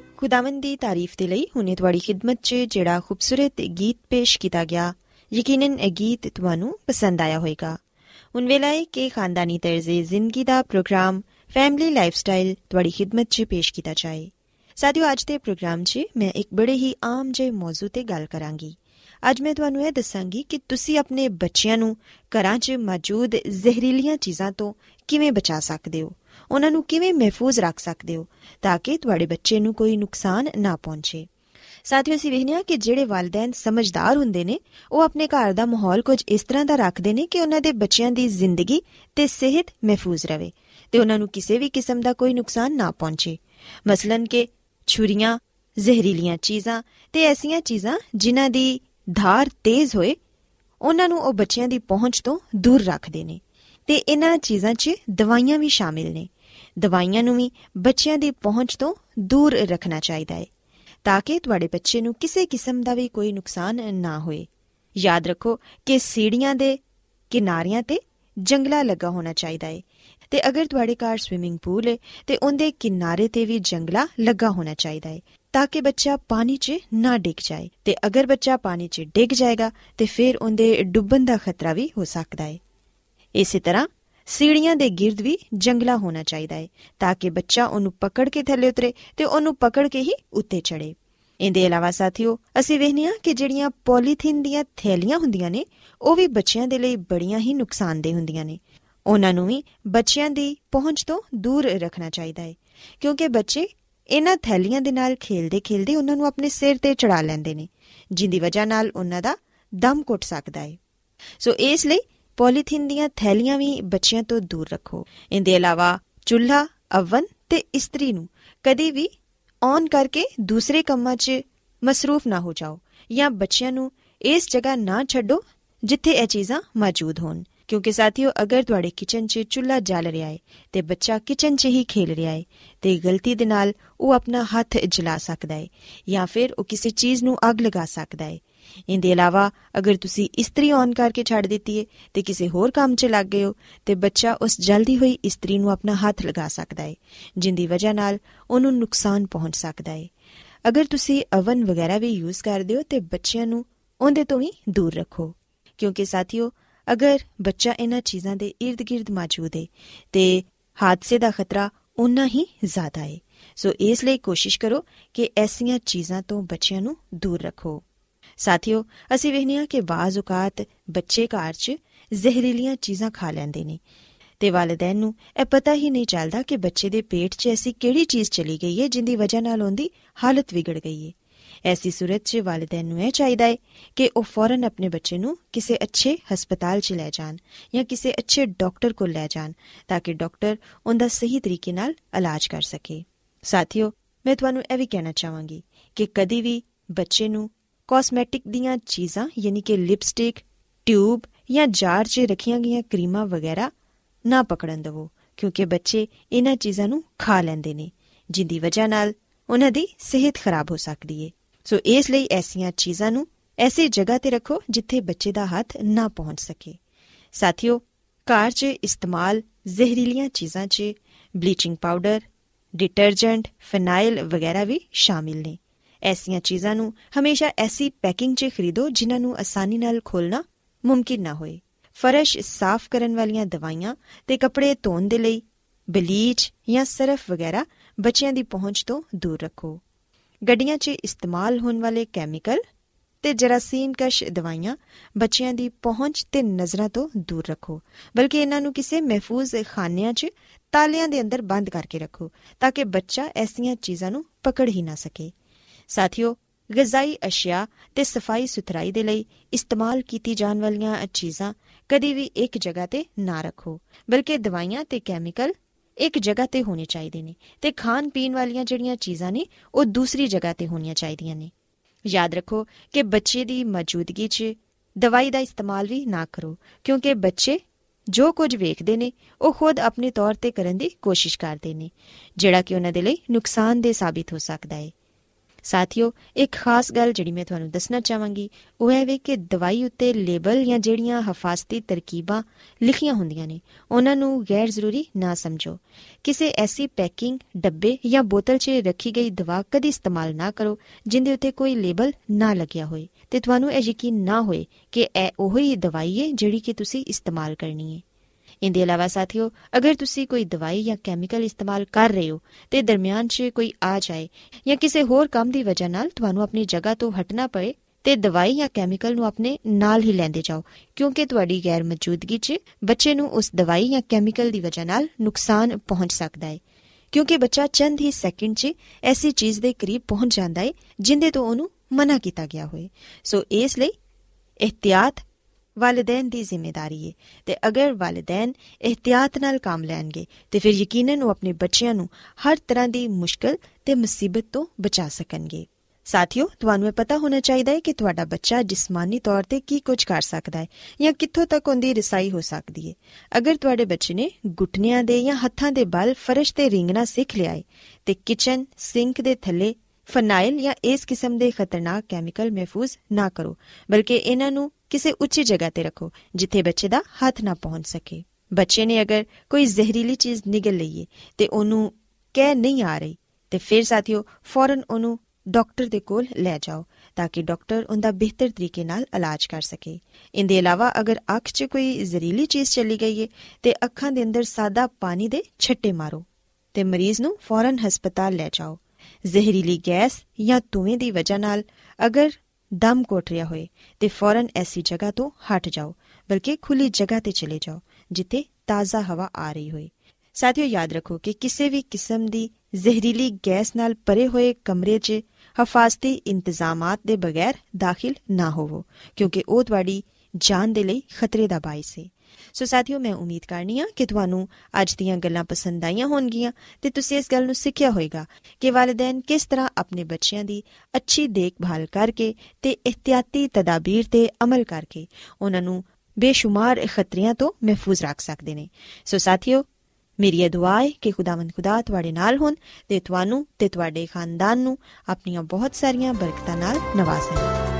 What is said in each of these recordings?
ਸਾਥਿਓ ਖੁਦਾਵੰਦ ਦੀ ਤਾਰੀਫ ਦੇ ਲਈ ਹੁਨੇ ਤੁਹਾਡੀ ਖidmat 'ਚ ਜਿਹੜਾ ਖੂਬਸੂਰਤ ਗੀਤ ਪੇਸ਼ ਕੀਤਾ ਗਿਆ, ਯਕੀਨਨ ਇਹ ਗੀਤ ਤੁਹਾਨੂੰ ਪਸੰਦ ਆਇਆ ਹੋਵੇਗਾ। ਹੁਣ ਵੇਲਾ ਹੈ ਕਿ ਖਾਨਦਾਨੀ ਤਰਜ਼ੇ ਜ਼ਿੰਦਗੀ ਦਾ ਪ੍ਰੋਗਰਾਮ ਫੈਮਿਲੀ ਲਾਈਫਸਟਾਈਲ ਤੁਹਾਡੀ ਖidmat 'ਚ ਪੇਸ਼ ਕੀਤਾ ਜਾਏ। ਸਾਥਿਓ, ਅੱਜ ਦੇ ਪ੍ਰੋਗਰਾਮ 'ਚ ਮੈਂ ਇੱਕ ਬੜੇ ਹੀ ਆਮ ਜਿਹੇ ਮੌਜੂ ਤੇ ਗੱਲ ਕਰਾਂਗੀ। ਅੱਜ ਮੈਂ ਤੁਹਾਨੂੰ ਇਹ ਦੱਸਾਂਗੀ ਕਿ ਤੁਸੀਂ ਆਪਣੇ ਬੱਚਿਆਂ ਨੂੰ ਘਰਾਂ 'ਚ ਮੌਜੂਦ ਜ਼ਹਿਰੀਲੀਆਂ ਚੀਜ਼ਾਂ ਤੋਂ ਕਿਵੇਂ ਬਚਾ ਸਕਦੇ ਹੋ। ਉਹਨਾਂ ਨੂੰ ਕਿਵੇਂ ਮਹਿਫੂਜ਼ ਰੱਖ ਸਕਦੇ ਹੋ, ਤਾਂ ਕਿ ਤੁਹਾਡੇ ਬੱਚੇ ਨੂੰ ਕੋਈ ਨੁਕਸਾਨ ਨਾ ਪਹੁੰਚੇ। ਸਾਥੀਓ, ਅਸੀਂ ਵੇਖਿਆ ਕਿ ਜਿਹੜੇ ਵਾਲਿਦੈਨ ਸਮਝਦਾਰ ਹੁੰਦੇ ਨੇ, ਉਹ ਆਪਣੇ ਘਰ ਦਾ ਮਾਹੌਲ ਕੁਝ ਇਸ ਤਰ੍ਹਾਂ ਦਾ ਰੱਖਦੇ ਨੇ ਕਿ ਉਹਨਾਂ ਦੇ ਬੱਚਿਆਂ ਦੀ ਜ਼ਿੰਦਗੀ ਤੇ ਸਿਹਤ ਮਹਿਫੂਜ਼ ਰਵੇ ਤੇ ਉਹਨਾਂ ਨੂੰ ਕਿਸੇ ਵੀ ਕਿਸਮ ਦਾ ਕੋਈ ਨੁਕਸਾਨ ਨਾ ਪਹੁੰਚੇ। ਮਸਲਨ ਕਿ ਛੁਰੀਆਂ, ਜ਼ਹਿਰੀਲੀਆਂ ਚੀਜ਼ਾਂ ਤੇ ਐਸੀਆਂ ਚੀਜ਼ਾਂ ਜਿਨ੍ਹਾਂ ਦੀ ਧਾਰ ਤੇਜ਼ ਹੋਏ, ਉਹਨਾਂ ਨੂੰ ਉਹ ਬੱਚਿਆਂ ਦੀ ਪਹੁੰਚ ਤੋਂ ਦੂਰ ਰੱਖਦੇ ਨੇ ਤੇ ਇਹਨਾਂ ਚੀਜ਼ਾਂ 'ਚ ਦਵਾਈਆਂ ਵੀ ਸ਼ਾਮਿਲ ਨੇ। ਦਵਾਈਆਂ ਨੂੰ ਵੀ ਬੱਚਿਆਂ ਦੀ ਪਹੁੰਚ ਤੋਂ ਦੂਰ ਰੱਖਣਾ ਚਾਹੀਦਾ ਹੈ, ਤਾਂ ਕਿ ਤੁਹਾਡੇ ਬੱਚੇ ਨੂੰ ਕਿਸੇ ਕਿਸਮ ਦਾ ਵੀ ਕੋਈ ਨੁਕਸਾਨ ਨਾ ਹੋਏ। ਯਾਦ ਰੱਖੋ ਕਿ ਸੀੜੀਆਂ ਦੇ ਕਿਨਾਰਿਆਂ ਤੇ ਜੰਗਲਾ ਲੱਗਾ ਹੋਣਾ ਚਾਹੀਦਾ ਹੈ, ਤੇ ਅਗਰ ਤੁਹਾਡੇ ਘਰ ਸਵਿਮਿੰਗ ਪੂਲ ਹੈ, ਤੇ ਉਹਦੇ ਕਿਨਾਰੇ ਤੇ ਵੀ ਜੰਗਲਾ ਲੱਗਾ ਹੋਣਾ ਚਾਹੀਦਾ ਹੈ, ਤਾਂ ਕਿ ਬੱਚਾ ਪਾਣੀ 'ਚ ਨਾ ਡਿੱਗ ਜਾਏ, ਤੇ ਅਗਰ ਬੱਚਾ ਪਾਣੀ 'ਚ ਡਿੱਗ ਜਾਏਗਾ, ਤੇ ਫਿਰ ਉਹਦੇ ਡੁੱਬਣ ਦਾ ਖਤਰਾ ਵੀ ਹੋ ਸਕਦਾ ਹੈ। ਇਸੇ ਤਰ੍ਹਾਂ ਸੀੜੀਆਂ ਦੇ ਗਿਰਦ ਵੀ ਜੰਗਲਾ ਹੋਣਾ ਚਾਹੀਦਾ ਹੈ ਤਾਂ ਕਿ ਬੱਚਾ ਉਹਨੂੰ ਪਕੜ ਕੇ ਥੱਲੇ ਉਤਰੇ ਤੇ ਉਹਨੂੰ ਪਕੜ ਕੇ ਹੀ ਉੱਤੇ ਚੜੇ ਇਹਦੇ ਇਲਾਵਾ ਸਾਥੀਓ, ਅਸੀਂ ਵੇਖਨੀਆ ਕਿ ਜਿਹੜੀਆਂ ਪੋਲੀਥੀਨ ਦੀਆਂ ਥੈਲੀਆਂ ਹੁੰਦੀਆਂ ਨੇ, ਉਹ ਵੀ ਬੱਚਿਆਂ ਦੇ ਲਈ ਬੜੀਆਂ ਹੀ ਨੁਕਸਾਨਦੇ ਹੁੰਦੀਆਂ ਨੇ। ਉਹਨਾਂ ਨੂੰ ਵੀ ਬੱਚਿਆਂ ਦੀ ਪਹੁੰਚ ਤੋਂ ਦੂਰ ਰੱਖਣਾ ਚਾਹੀਦਾ ਹੈ ਕਿਉਂਕਿ ਬੱਚੇ ਇਹਨਾਂ ਥੈਲੀਆਂ ਦੇ ਨਾਲ ਖੇਲਦੇ-ਖੇਲਦੇ ਉਹਨਾਂ ਨੂੰ ਆਪਣੇ ਸਿਰ ਤੇ ਚੜਾ ਲੈਂਦੇ ਨੇ, ਜਿੰਦੀ ਵਜ੍ਹਾ ਨਾਲ ਉਹਨਾਂ ਦਾ ਦਮ ਘੁੱਟ ਸਕਦਾ ਹੈ ਸੋ ਇਸ ਲਈ ਪੋਲੀਥੀਨ ਦੀਆਂ ਥੈਲੀਆਂ ਵੀ ਬੱਚਿਆਂ ਤੋਂ ਦੂਰ ਰੱਖੋ। ਇਹਦੇ ਇਲਾਵਾ ਚੁੱਲ੍ਹਾ, ਅਵਨ ਤੇ ਇਸਤਰੀ ਨੂੰ ਕਦੀ ਵੀ ਔਨ ਕਰਕੇ ਦੂਸਰੇ ਕੰਮਾਂ 'ਚ ਮਸਰੂਫ ਨਾ ਹੋ ਜਾਓ ਜਾਂ ਬੱਚਿਆਂ ਨੂੰ ਇਸ ਜਗ੍ਹਾ ਨਾ ਛੱਡੋ ਜਿੱਥੇ ਇਹ ਚੀਜ਼ਾਂ ਮੌਜੂਦ ਹੋਣ। ਕਿਉਂਕਿ ਸਾਥੀਓ, ਅਗਰ ਤੁਹਾਡੇ ਕਿਚਨ 'ਚ ਚੁੱਲ੍ਹਾ ਜਲ ਰਿਹਾ ਹੈ ਤੇ ਬੱਚਾ ਕਿਚਨ 'ਚ ਹੀ ਖੇਲ ਰਿਹਾ ਹੈ ਤੇ ਗਲਤੀ ਦੇ ਨਾਲ ਉਹ ਆਪਣਾ ਹੱਥ ਜਲਾ ਸਕਦਾ ਹੈ ਜਾਂ ਫਿਰ ਉਹ ਕਿਸੇ ਚੀਜ਼ ਨੂੰ ਅੱਗ ਲਗਾ ਸਕਦਾ ਹੈ ਇਹਦੇ ਇਲਾਵਾ ਅਗਰ ਤੁਸੀਂ ਇਸਤਰੀ ਔਨ ਕਰਕੇ ਛੱਡ ਦਿੱਤੀ ਹੈ ਤੇ ਕਿਸੇ ਹੋਰ ਕੰਮ 'ਚ ਲੱਗ ਗਏ ਹੋ, ਤੇ ਬੱਚਾ ਉਸ ਜਲਦੀ ਹੋਈ ਇਸਤਰੀ ਨੂੰ ਆਪਣਾ ਹੱਥ ਲਗਾ ਸਕਦਾ ਹੈ ਜਿੰਦੀ ਵਜ੍ਹਾ ਨਾਲ ਉਹਨੂੰ ਨੁਕਸਾਨ ਪਹੁੰਚ ਸਕਦਾ ਹੈ ਅਗਰ ਤੁਸੀਂ ਅਵਨ ਵਗੈਰਾ ਵੀ ਯੂਜ਼ ਕਰਦੇ ਹੋ ਤੇ ਬੱਚਿਆਂ ਨੂੰ ਉਹਦੇ ਤੋਂ ਵੀ ਦੂਰ ਰੱਖੋ। ਕਿਉਂਕਿ ਸਾਥੀਓ, ਅਗਰ ਬੱਚਾ ਇਹਨਾਂ ਚੀਜ਼ਾਂ ਦੇ ird-gird ਮੌਜੂਦ ਹੈ ਤੇ ਹਾਦਸੇ ਦਾ ਖਤਰਾ ਉਨਾ ਹੀ ਜ਼ਿਆਦਾ ਹੈ ਸੋ ਇਸ ਲਈ ਕੋਸ਼ਿਸ਼ ਕਰੋ ਕਿ ਐਸੀਆਂ ਚੀਜ਼ਾਂ ਤੋਂ ਬੱਚਿਆਂ ਨੂੰ ਦੂਰ ਰੱਖੋ। ਸਾਥੀਓ, ਅਸੀਂ ਵੇਖਨੀਆ ਕਿ ਬਾਜ਼ ਔਕਾਤ ਬੱਚੇ ਘਰ 'ਚ ਜ਼ਹਿਰੀਲੀਆਂ ਚੀਜ਼ਾਂ ਖਾ ਲੈਂਦੇ ਨੇ। ਤੇ ਵਾਲਿਦੈਨ ਨੂੰ ਇਹ ਪਤਾ ਹੀ ਨਹੀਂ ਚੱਲਦਾ ਕਿ ਬੱਚੇ ਦੇ ਪੇਟ 'ਚ ਐਸੀ ਕਿਹੜੀ ਚੀਜ਼ ਚਲੀ ਗਈ ਹੈ ਜਿੰਦੀ ਵਜ੍ਹਾ ਨਾਲ ਉਹਦੀ ਹਾਲਤ ਵਿਗੜ ਗਈ ਹੈ। ਐਸੀ ਸੂਰਤ 'ਚ ਵਾਲਿਦੈਨ ਨੂੰ ਇਹ ਚਾਹੀਦਾ ਹੈ ਕਿ ਉਹ ਫੌਰਨ ਆਪਣੇ ਬੱਚੇ ਨੂੰ ਕਿਸੇ ਅੱਛੇ ਹਸਪਤਾਲ 'ਚ ਲੈ ਜਾਣ ਜਾਂ ਕਿਸੇ ਅੱਛੇ ਡਾਕਟਰ ਕੋਲ ਲੈ ਜਾਣ ਤਾਂ ਕਿ ਡਾਕਟਰ ਉਹਦਾ ਸਹੀ ਤਰੀਕੇ ਨਾਲ ਇਲਾਜ ਕਰ ਸਕੇ। ਸਾਥੀਓ, ਮੈਂ ਤੁਹਾਨੂੰ ਇਹ ਵੀ ਕਹਿਣਾ ਚਾਹਾਂਗੀ ਕਿ ਕਦੀ ਵੀ ਬੱਚੇ ਨੂੰ ਕਾਸਮੈਟਿਕ ਦੀਆਂ ਚੀਜ਼ਾਂ, ਯਾਨੀ ਕਿ ਲਿਪਸਟਿਕ ਟਿਊਬ ਜਾਂ ਜਾਰ 'ਚ ਰੱਖੀਆਂ ਗਈਆਂ ਕਰੀਮਾਂ ਵਗੈਰਾ ਨਾ ਪਕੜਨ ਦਿਵੋ, ਕਿਉਂਕਿ ਬੱਚੇ ਇਹਨਾਂ ਚੀਜ਼ਾਂ ਨੂੰ ਖਾ ਲੈਂਦੇ ਨੇ, ਜਿੰਦੀ ਵਜ੍ਹਾ ਨਾਲ ਉਹਨਾਂ ਦੀ ਸਿਹਤ ਖਰਾਬ ਹੋ ਸਕਦੀ ਏ। ਸੋ ਇਸ ਲਈ ਐਸੀਆਂ ਚੀਜ਼ਾਂ ਨੂੰ ਐਸੀ ਜਗ੍ਹਾ ਤੇ ਰੱਖੋ ਜਿੱਥੇ ਬੱਚੇ ਦਾ ਹੱਥ ਨਾ ਪਹੁੰਚ ਸਕੇ। ਸਾਥੀਓ ਘਰ 'ਚ ਇਸਤੇਮਾਲ ਜ਼ਹਿਰੀਲੀਆਂ ਚੀਜ਼ਾਂ 'ਚ ਬਲੀਚਿੰਗ ਪਾਊਡਰ, ਡਿਟਰਜੈਂਟ ਫਿਨਾਈਲ ਵਗੈਰਾ ਵੀ ਸ਼ਾਮਿਲ ਨੇ। ਐਸੀਆਂ ਚੀਜ਼ਾਂ ਨੂੰ ਹਮੇਸ਼ਾ ਐਸੀ ਪੈਕਿੰਗ 'ਚ ਖਰੀਦੋ ਜਿਨ੍ਹਾਂ ਨੂੰ ਆਸਾਨੀ ਨਾਲ ਖੋਲਣਾ ਮੁਮਕਿਨ ਨਾ ਹੋਏ। ਫਰਸ਼ ਸਾਫ਼ ਕਰਨ ਵਾਲੀਆਂ ਦਵਾਈਆਂ ਤੇ ਕੱਪੜੇ ਧੋਣ ਦੇ ਲਈ ਬਲੀਚ ਜਾਂ ਸਰਫ ਵਗੈਰਾ ਬੱਚਿਆਂ ਦੀ ਪਹੁੰਚ ਤੋਂ ਦੂਰ ਰੱਖੋ। ਗੱਡੀਆਂ 'ਚ ਇਸਤੇਮਾਲ ਹੋਣ ਵਾਲੇ ਕੈਮੀਕਲ ਤੇ ਜਰਾਸੀਮ ਕਸ਼ ਦਵਾਈਆਂ ਬੱਚਿਆਂ ਦੀ ਪਹੁੰਚ ਤੇ ਨਜ਼ਰਾਂ ਤੋਂ ਦੂਰ ਰੱਖੋ, ਬਲਕਿ ਇਹਨਾਂ ਨੂੰ ਕਿਸੇ ਮਹਿਫੂਜ਼ ਖਾਨਿਆਂ 'ਚ ਤਾਲਿਆਂ ਦੇ ਅੰਦਰ ਬੰਦ ਕਰਕੇ ਰੱਖੋ, ਤਾਂ ਕਿ ਬੱਚਾ ਐਸੀਆਂ ਚੀਜ਼ਾਂ ਨੂੰ ਪਕੜ ਹੀ ਨਾ ਸਕੇ। ਸਾਥੀਓ, ਗਜ਼ਾਈ ਅਸ਼ਿਆ ਤੇ ਸਫ਼ਾਈ ਸੁਥਰਾਈ ਦੇ ਲਈ ਇਸਤੇਮਾਲ ਕੀਤੀ ਜਾਣ ਵਾਲੀਆਂ ਚੀਜ਼ਾਂ ਕਦੀ ਵੀ ਇੱਕ ਜਗ੍ਹਾ ਤੇ ਨਾ ਰੱਖੋ, ਬਲਕਿ ਦਵਾਈਆਂ ਤੇ ਕੈਮੀਕਲ ਇੱਕ ਜਗ੍ਹਾ ਤੇ ਹੋਣੇ ਚਾਹੀਦੇ ਨੇ ਤੇ ਖਾਣ ਪੀਣ ਵਾਲੀਆਂ ਜਿਹੜੀਆਂ ਚੀਜ਼ਾਂ ਨੇ, ਉਹ ਦੂਸਰੀ ਜਗ੍ਹਾ ਤੇ ਹੋਣੀਆਂ ਚਾਹੀਦੀਆਂ ਨੇ। ਯਾਦ ਰੱਖੋ ਕਿ ਬੱਚੇ ਦੀ ਮੌਜੂਦਗੀ 'ਚ ਦਵਾਈ ਦਾ ਇਸਤੇਮਾਲ ਵੀ ਨਾ ਕਰੋ, ਕਿਉਂਕਿ ਬੱਚੇ ਜੋ ਕੁਝ ਵੇਖਦੇ ਨੇ, ਉਹ ਖੁਦ ਆਪਣੇ ਤੌਰ ਤੇ ਕਰਨ ਦੀ ਕੋਸ਼ਿਸ਼ ਕਰਦੇ ਨੇ, ਜਿਹੜਾ ਕਿ ਉਹਨਾਂ ਦੇ ਲਈ ਨੁਕਸਾਨਦੇ ਸਾਬਿਤ ਹੋ ਸਕਦਾ ਹੈ। ਸਾਥੀਓ, ਇੱਕ ਖਾਸ ਗੱਲ ਜਿਹੜੀ ਮੈਂ ਤੁਹਾਨੂੰ ਦੱਸਣਾ ਚਾਹਾਂਗੀ, ਉਹ ਹੈ ਵੇ ਕਿ ਦਵਾਈ ਉੱਤੇ ਲੇਬਲ ਜਾਂ ਜਿਹੜੀਆਂ ਹਫਾਜ਼ਤੀ ਤਰਕੀਬਾਂ ਲਿਖੀਆਂ ਹੁੰਦੀਆਂ ਨੇ, ਉਹਨਾਂ ਨੂੰ ਗੈਰ ਜ਼ਰੂਰੀ ਨਾ ਸਮਝੋ। ਕਿਸੇ ਐਸੀ ਪੈਕਿੰਗ, ਡੱਬੇ ਜਾਂ ਬੋਤਲ 'ਚ ਰੱਖੀ ਗਈ ਦਵਾ ਕਦੀ ਇਸਤੇਮਾਲ ਨਾ ਕਰੋ, ਜਿੰਦੇ ਉੱਤੇ ਕੋਈ ਲੇਬਲ ਨਾ ਲੱਗਿਆ ਹੋਵੇ ਤੇ ਤੁਹਾਨੂੰ ਇਹ ਯਕੀਨ ਨਾ ਹੋਏ ਕਿ ਇਹ ਉਹੀ ਦਵਾਈ ਹੈ ਜਿਹੜੀ ਕਿ ਤੁਸੀਂ ਇਸਤੇਮਾਲ ਕਰਨੀ ਹੈ ਇਹਦੇ ਇਲਾਵਾ ਸਾਥੀਓ, ਅਗਰ ਤੁਸੀਂ ਕੋਈ ਦਵਾਈ ਜਾਂ ਕੈਮੀਕਲ ਇਸਤੇਮਾਲ ਕਰ ਰਹੇ ਹੋ ਤੇ ਦਰਮਿਆਨ 'ਚ ਕੋਈ ਆ ਜਾਏ ਜਾਂ ਕਿਸੇ ਹੋਰ ਕੰਮ ਦੀ ਵਜ੍ਹਾ ਨਾਲ ਤੁਹਾਨੂੰ ਆਪਣੀ ਜਗ੍ਹਾ ਤੋਂ ਹਟਣਾ ਪਏ, ਤੇ ਦਵਾਈ ਜਾਂ ਕੈਮੀਕਲ ਨੂੰ ਆਪਣੇ ਨਾਲ ਹੀ ਲੈਂਦੇ ਜਾਓ, ਕਿਉਂਕਿ ਤੁਹਾਡੀ ਗੈਰ ਮੌਜੂਦਗੀ 'ਚ ਬੱਚੇ ਨੂੰ ਉਸ ਦਵਾਈ ਜਾਂ ਕੈਮੀਕਲ ਦੀ ਵਜ੍ਹਾ ਨਾਲ ਨੁਕਸਾਨ ਪਹੁੰਚ ਸਕਦਾ ਹੈ ਕਿਉਂਕਿ ਬੱਚਾ ਚੰਦ ਹੀ ਸੈਕਿੰਡ 'ਚ ਐਸੀ ਚੀਜ਼ ਦੇ ਕਰੀਬ ਪਹੁੰਚ ਜਾਂਦਾ ਹੈ ਜਿੰਦੇ ਤੋਂ ਉਹਨੂੰ ਮਨਾ ਕੀਤਾ ਗਿਆ ਹੋਵੇ ਸੋ ਇਸ ਲਈ, ਇhtiyat ਵਾਲਿਦੈਨ ਦੀ ਜ਼ਿੰਮੇਵਾਰੀ ਹੈ ਤੇ ਅਗਰ ਵਾਲਿਦੈਨ ਇhtiyat ਨਾਲ ਕੰਮ ਲੈਣਗੇ, ਤੇ ਫਿਰ ਯਕੀਨਨ ਉਹ ਆਪਣੇ ਬੱਚਿਆਂ ਨੂੰ ਹਰ ਤਰ੍ਹਾਂ ਦੀ ਮੁਸ਼ਕਲ ਤੇ ਮੁਸੀਬਤ ਤੋਂ ਬਚਾ ਸਕਣਗੇ। ਸਾਥੀਓ, ਤੁਹਾਨੂੰ ਇਹ ਪਤਾ ਹੋਣਾ ਚਾਹੀਦਾ ਹੈ ਕਿ ਤੁਹਾਡਾ ਬੱਚਾ ਜਿਸਮਾਨੀ ਤੌਰ ਤੇ ਕੀ ਕੁਝ ਕਰ ਸਕਦਾ ਹੈ ਜਾਂ ਕਿੱਥੋਂ ਤੱਕ ਉਹਦੀ ਰਸਾਈ ਹੋ ਸਕਦੀ ਹੈ ਅਗਰ ਤੁਹਾਡੇ ਬੱਚੇ ਨੇ ਗੁੱਟਨਿਆਂ ਦੇ ਜਾਂ ਹੱਥਾਂ ਦੇ ਬਲ ਫਰਸ਼ ਤੇ ਰਿੰਗਣਾ ਸਿੱਖ ਲਿਆ ਹੈ ਤੇ ਕਿਚਨ, ਸਿੰਕ ਦੇ ਥੱਲੇ ਫਨਾਈਲ ਜਾਂ ਇਸ ਕਿਸਮ ਦੇ ਖਤਰਨਾਕ ਕੈਮੀਕਲ ਮਹਿਫੂਜ਼ ਨਾ ਕਰੋ, ਬਲਕਿ ਇਹਨਾਂ ਨੂੰ ਕਿਸੇ ਉੱਚੀ ਜਗ੍ਹਾ ਤੇ ਰੱਖੋ, ਜਿੱਥੇ ਬੱਚੇ ਦਾ ਹੱਥ ਨਾ ਪਹੁੰਚ ਸਕੇ। ਬੱਚੇ ਨੇ ਅਗਰ ਕੋਈ ਜ਼ਹਿਰੀਲੀ ਚੀਜ਼ ਨਿਗਲ ਲਈਏ ਤੇ ਉਹਨੂੰ ਕਹਿ ਨਹੀਂ ਆ ਰਹੀ, ਤੇ ਫਿਰ ਸਾਥੀਓ ਫੌਰਨ ਉਹਨੂੰ ਡਾਕਟਰ ਦੇ ਕੋਲ ਲੈ ਜਾਓ, ਤਾਂ ਕਿ ਡਾਕਟਰ ਉਹਦਾ ਬਿਹਤਰ ਤਰੀਕੇ ਨਾਲ ਇਲਾਜ ਕਰ ਸਕੇ। ਇਹਦੇ ਇਲਾਵਾ ਅਗਰ ਅੱਖ 'ਚ ਕੋਈ ਜ਼ਹਿਰੀਲੀ ਚੀਜ਼ ਚਲੀ ਗਈ ਹੈ ਤੇ ਅੱਖਾਂ ਦੇ ਅੰਦਰ ਸਾਦਾ ਪਾਣੀ ਦੇ ਛੱਟੇ ਮਾਰੋ, ਤੇ ਮਰੀਜ਼ ਨੂੰ ਫੌਰਨ ਹਸਪਤਾਲ ਲੈ ਜਾਓ। ਜ਼ਹਿਰੀਲੀ ਗੈਸ ਜਾਂ ਧੂਏ ਦੀ ਵਜ੍ਹਾ ਨਾਲ ਅਗਰ ਦਮ ਘੁੱਟ ਰਿਹਾ ਹੋਏ ਤੇ ਫੌਰਨ ਐਸੀ ਜਗ੍ਹਾ ਤੋਂ ਹਟ ਜਾਓ, ਬਲਕਿ ਖੁੱਲੀ ਜਗ੍ਹਾ ਤੇ ਚਲੇ ਜਾਓ, ਜਿੱਥੇ ਤਾਜ਼ਾ ਹਵਾ ਆ ਰਹੀ ਹੋਏ। ਸਾਥੀਓ, ਯਾਦ ਰੱਖੋ ਕਿ ਕਿਸੇ ਵੀ ਕਿਸਮ ਦੀ ਜ਼ਹਿਰੀਲੀ ਗੈਸ ਨਾਲ ਭਰੇ ਹੋਏ ਕਮਰੇ 'ਚ ਹਫਾਜ਼ਤੀ ਇੰਤਜ਼ਾਮਾਤ ਦੇ ਬਗੈਰ ਦਾਖਲ ਨਾ ਹੋਵੋ, ਕਿਉਂਕਿ ਉਹ ਤੁਹਾਡੀ ਜਾਨ ਦੇ ਲਈ ਖਤਰੇ ਦਾ ਬਾਇਸ ਹੈ ਸੋ ਸਾਥੀਓ, ਮੈਂ ਉਮੀਦ ਕਰਨੀ ਆ ਕਿ ਤੁਹਾਨੂੰ ਅੱਜ ਦੀਆਂ ਗੱਲਾਂ ਪਸੰਦ ਆਈਆਂ ਹੋਣਗੀਆਂ ਤੇ ਤੁਸੀਂ ਇਸ ਗੱਲ ਨੂੰ ਸਿੱਖਿਆ ਹੋਵੇਗਾ ਕਿ ਵਾਲਿਦੈਨ ਕਿਸ ਤਰ੍ਹਾਂ ਆਪਣੇ ਬੱਚਿਆਂ ਦੀ ਅੱਛੀ ਦੇਖਭਾਲ ਕਰਕੇ ਤੇ ਇhtiyati ਤਦਾਬੀਰ ਤੇ ਅਮਲ ਕਰਕੇ ਉਹਨਾਂ ਨੂੰ ਬੇਸ਼ੁਮਾਰ ਖਤਰਿਆਂ ਤੋਂ ਮਹਿਫੂਜ਼ ਰੱਖ ਸਕਦੇ ਨੇ। ਸੋ ਸਾਥੀਓ, ਮੇਰੀ ਇਹ ਦੁਆ ਹੈ ਕਿ ਖੁਦਾਵੰਦ ਖੁਦਾ ਤੁਹਾਡੇ ਨਾਲ ਹੋਣ ਤੇ ਤੁਹਾਨੂੰ ਤੇ ਤੁਹਾਡੇ ਖਾਨਦਾਨ ਨੂੰ ਆਪਣੀਆਂ ਬਹੁਤ ਸਾਰੀਆਂ ਬਰਕਤਾਂ ਨਾਲ ਨਵਾਜ਼ੇ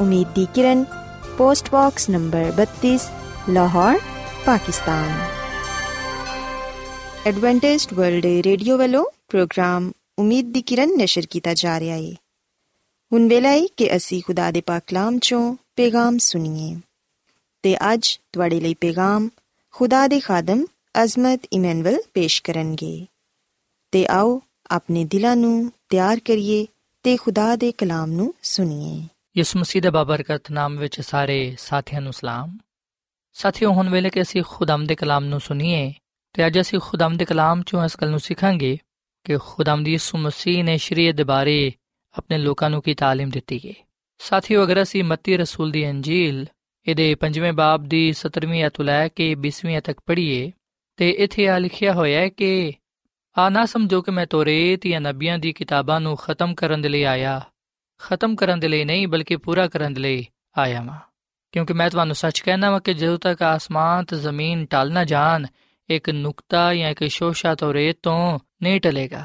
ਉਮੀਦ ਦੀ ਕਿਰਨ post box number 32 Lahore Pakistan Adventist World Radio ਵੱਲੋਂ ਪ੍ਰੋਗਰਾਮ ਉਮੀਦ ਦੀ ਕਿਰਨ ਨਿਸ਼ਰ ਕੀਤਾ ਜਾ ਰਿਹਾ ਹੈ ਹੁਣ ਵੇਲਾ ਹੈ ਕਿ ਅਸੀਂ ਖੁਦਾ ਦੇ ਪਾਕ ਕਲਾਮ ਚੋਂ ਪੈਗਾਮ ਸੁਣੀਏ ਤੇ ਅੱਜ ਤੁਹਾਡੇ ਲਈ ਪੈਗਾਮ ਖੁਦਾ ਦੇ ਖਾਦਮ ਅਜ਼ਮਤ ਇਮਨੁਅਲ ਪੇਸ਼ ਕਰਨਗੇ ਤੇ ਆਓ ਆਪਣੇ ਦਿਲਾਂ ਨੂੰ ਤਿਆਰ ਕਰੀਏ ਤੇ ਖੁਦਾ ਦੇ ਕਲਾਮ ਨੂੰ ਸੁਣੀਏ ਯਿਸੂ ਮਸੀਹ ਦੇ ਬਾਬਰਕਤ ਨਾਮ ਵਿੱਚ ਸਾਰੇ ਸਾਥੀਆਂ ਨੂੰ ਸਲਾਮ ਸਾਥੀਓ ਹੁਣ ਵੇਲੇ ਕਿ ਅਸੀਂ ਖੁਦਾਮ ਦੇ ਕਲਾਮ ਨੂੰ ਸੁਣੀਏ ਤੇ ਅੱਜ ਅਸੀਂ ਖੁਦਾਮ ਦੇ ਕਲਾਮ ਚੋਂ ਇਸ ਗੱਲ ਨੂੰ ਸਿੱਖਾਂਗੇ ਕਿ ਖੁਦਾਮ ਦੀ ਯਿਸੂ ਮਸੀਹ ਨੇ ਸ਼ਰੀਅਤ ਦੇ ਬਾਰੇ ਆਪਣੇ ਲੋਕਾਂ ਨੂੰ ਕੀ تعلیم ਦਿੱਤੀ ਹੈ ਸਾਥੀਓ ਅਗਰ ਅਸੀਂ ਮੱਤੀ ਰਸੂਲ ਦੀ ਅੰਜੀਲ ਇਹਦੇ 5ਵੇਂ ਬਾਬ ਦੀ 17ਵੀਂ ਅਧ ਲੈ ਕੇ 20ਵੀਂ ਤੱਕ ਪੜ੍ਹੀਏ ਤੇ ਇੱਥੇ ਆ ਲਿਖਿਆ ਹੋਇਆ ਹੈ ਕਿ ਆ ਨਾ ਸਮਝੋ ਕਿ ਮੈਂ ਤੋਰੇਤ ਜਾਂ ਨਬੀਆਂ ਦੀ ਕਿਤਾਬਾਂ ਨੂੰ ਖਤਮ ਕਰਨ ਦੇ ਲਈ ਆਇਆ ਖਤਮ ਕਰਨ ਦੇ ਲਈ ਨਹੀਂ, ਬਲਕਿ ਪੂਰਾ ਕਰਨ ਦੇ ਲਈ ਆਇਆ ਹਾਂ ਕਿਉਂਕਿ ਮੈਂ ਤੁਹਾਨੂੰ ਸੱਚ ਕਹਿਣਾ ਹਾਂ ਕਿ ਜਦੋਂ ਤੱਕ ਆਸਮਾਨ ਤੇ ਜ਼ਮੀਨ ਟਲ ਨਾ ਜਾਣ, ਇੱਕ ਨੁਕਤਾ ਜਾਂ ਇੱਕ ਸ਼ੋਸ਼ਾ ਤੋਰੇਤ ਤੋਂ ਨਹੀਂ ਟਲੇਗਾ।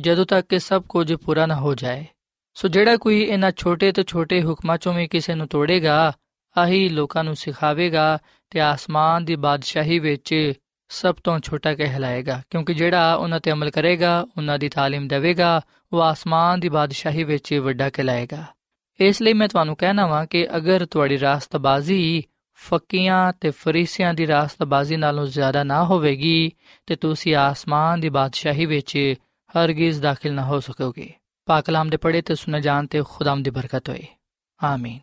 ਜਦੋਂ ਤੱਕ ਕਿ ਸਭ ਕੁਝ ਪੂਰਾ ਨਾ ਹੋ ਜਾਏ। ਸੋ ਜਿਹੜਾ ਕੋਈ ਇਹਨਾਂ ਛੋਟੇ ਤੋਂ ਛੋਟੇ ਹੁਕਮਾਂ ਚੋਂ ਵੀ ਕਿਸੇ ਨੂੰ ਤੋੜੇਗਾ, ਆਹੀ ਲੋਕਾਂ ਨੂੰ ਸਿਖਾਵੇਗਾ ਤੇ ਆਸਮਾਨ ਦੀ ਬਾਦਸ਼ਾਹੀ ਵਿੱਚ ਸਭ ਤੋਂ ਛੋਟਾ ਕਹਿਲਾਏਗਾ ਕਿਉਂਕਿ ਜਿਹੜਾ ਉਹਨਾਂ ਤੇ ਅਮਲ ਕਰੇਗਾ ਉਹਨਾਂ ਦੀ تعلیم ਦੇਵੇਗਾ ਉਹ ਆਸਮਾਨ ਦੀ ਬਾਦਸ਼ਾਹੀ ਵਿੱਚ ਵੱਡਾ ਕਹਿਲਾਏਗਾ ਇਸ ਲਈ ਮੈਂ ਤੁਹਾਨੂੰ ਕਹਿਣਾ ਵਾਂ ਕਿ ਅਗਰ ਤੁਹਾਡੀ ਰਾਸਤਬਾਜ਼ੀ ਫੱਕੀਆਂ ਤੇ ਫਰੀਸੀਆਂ ਦੀ ਰਾਸਤਬਾਜ਼ੀ ਨਾਲੋਂ ਜ਼ਿਆਦਾ ਨਾ ਹੋਵੇਗੀ ਤੇ ਤੁਸੀਂ ਆਸਮਾਨ ਦੀ ਬਾਦਸ਼ਾਹੀ ਵਿੱਚ ਹਰਗਿਜ਼ ਦਾਖਲ ਨਾ ਹੋ ਸਕੋਗੇ ਪਾਕ ਕਲਾਮ ਦੇ ਪੜ੍ਹੇ ਤੇ ਸੁਣੇ ਜਾਣ ਤੇ ਖੁਦਾਮ ਦੀ ਬਰਕਤ ਹੋਏ ਆਮੀਨ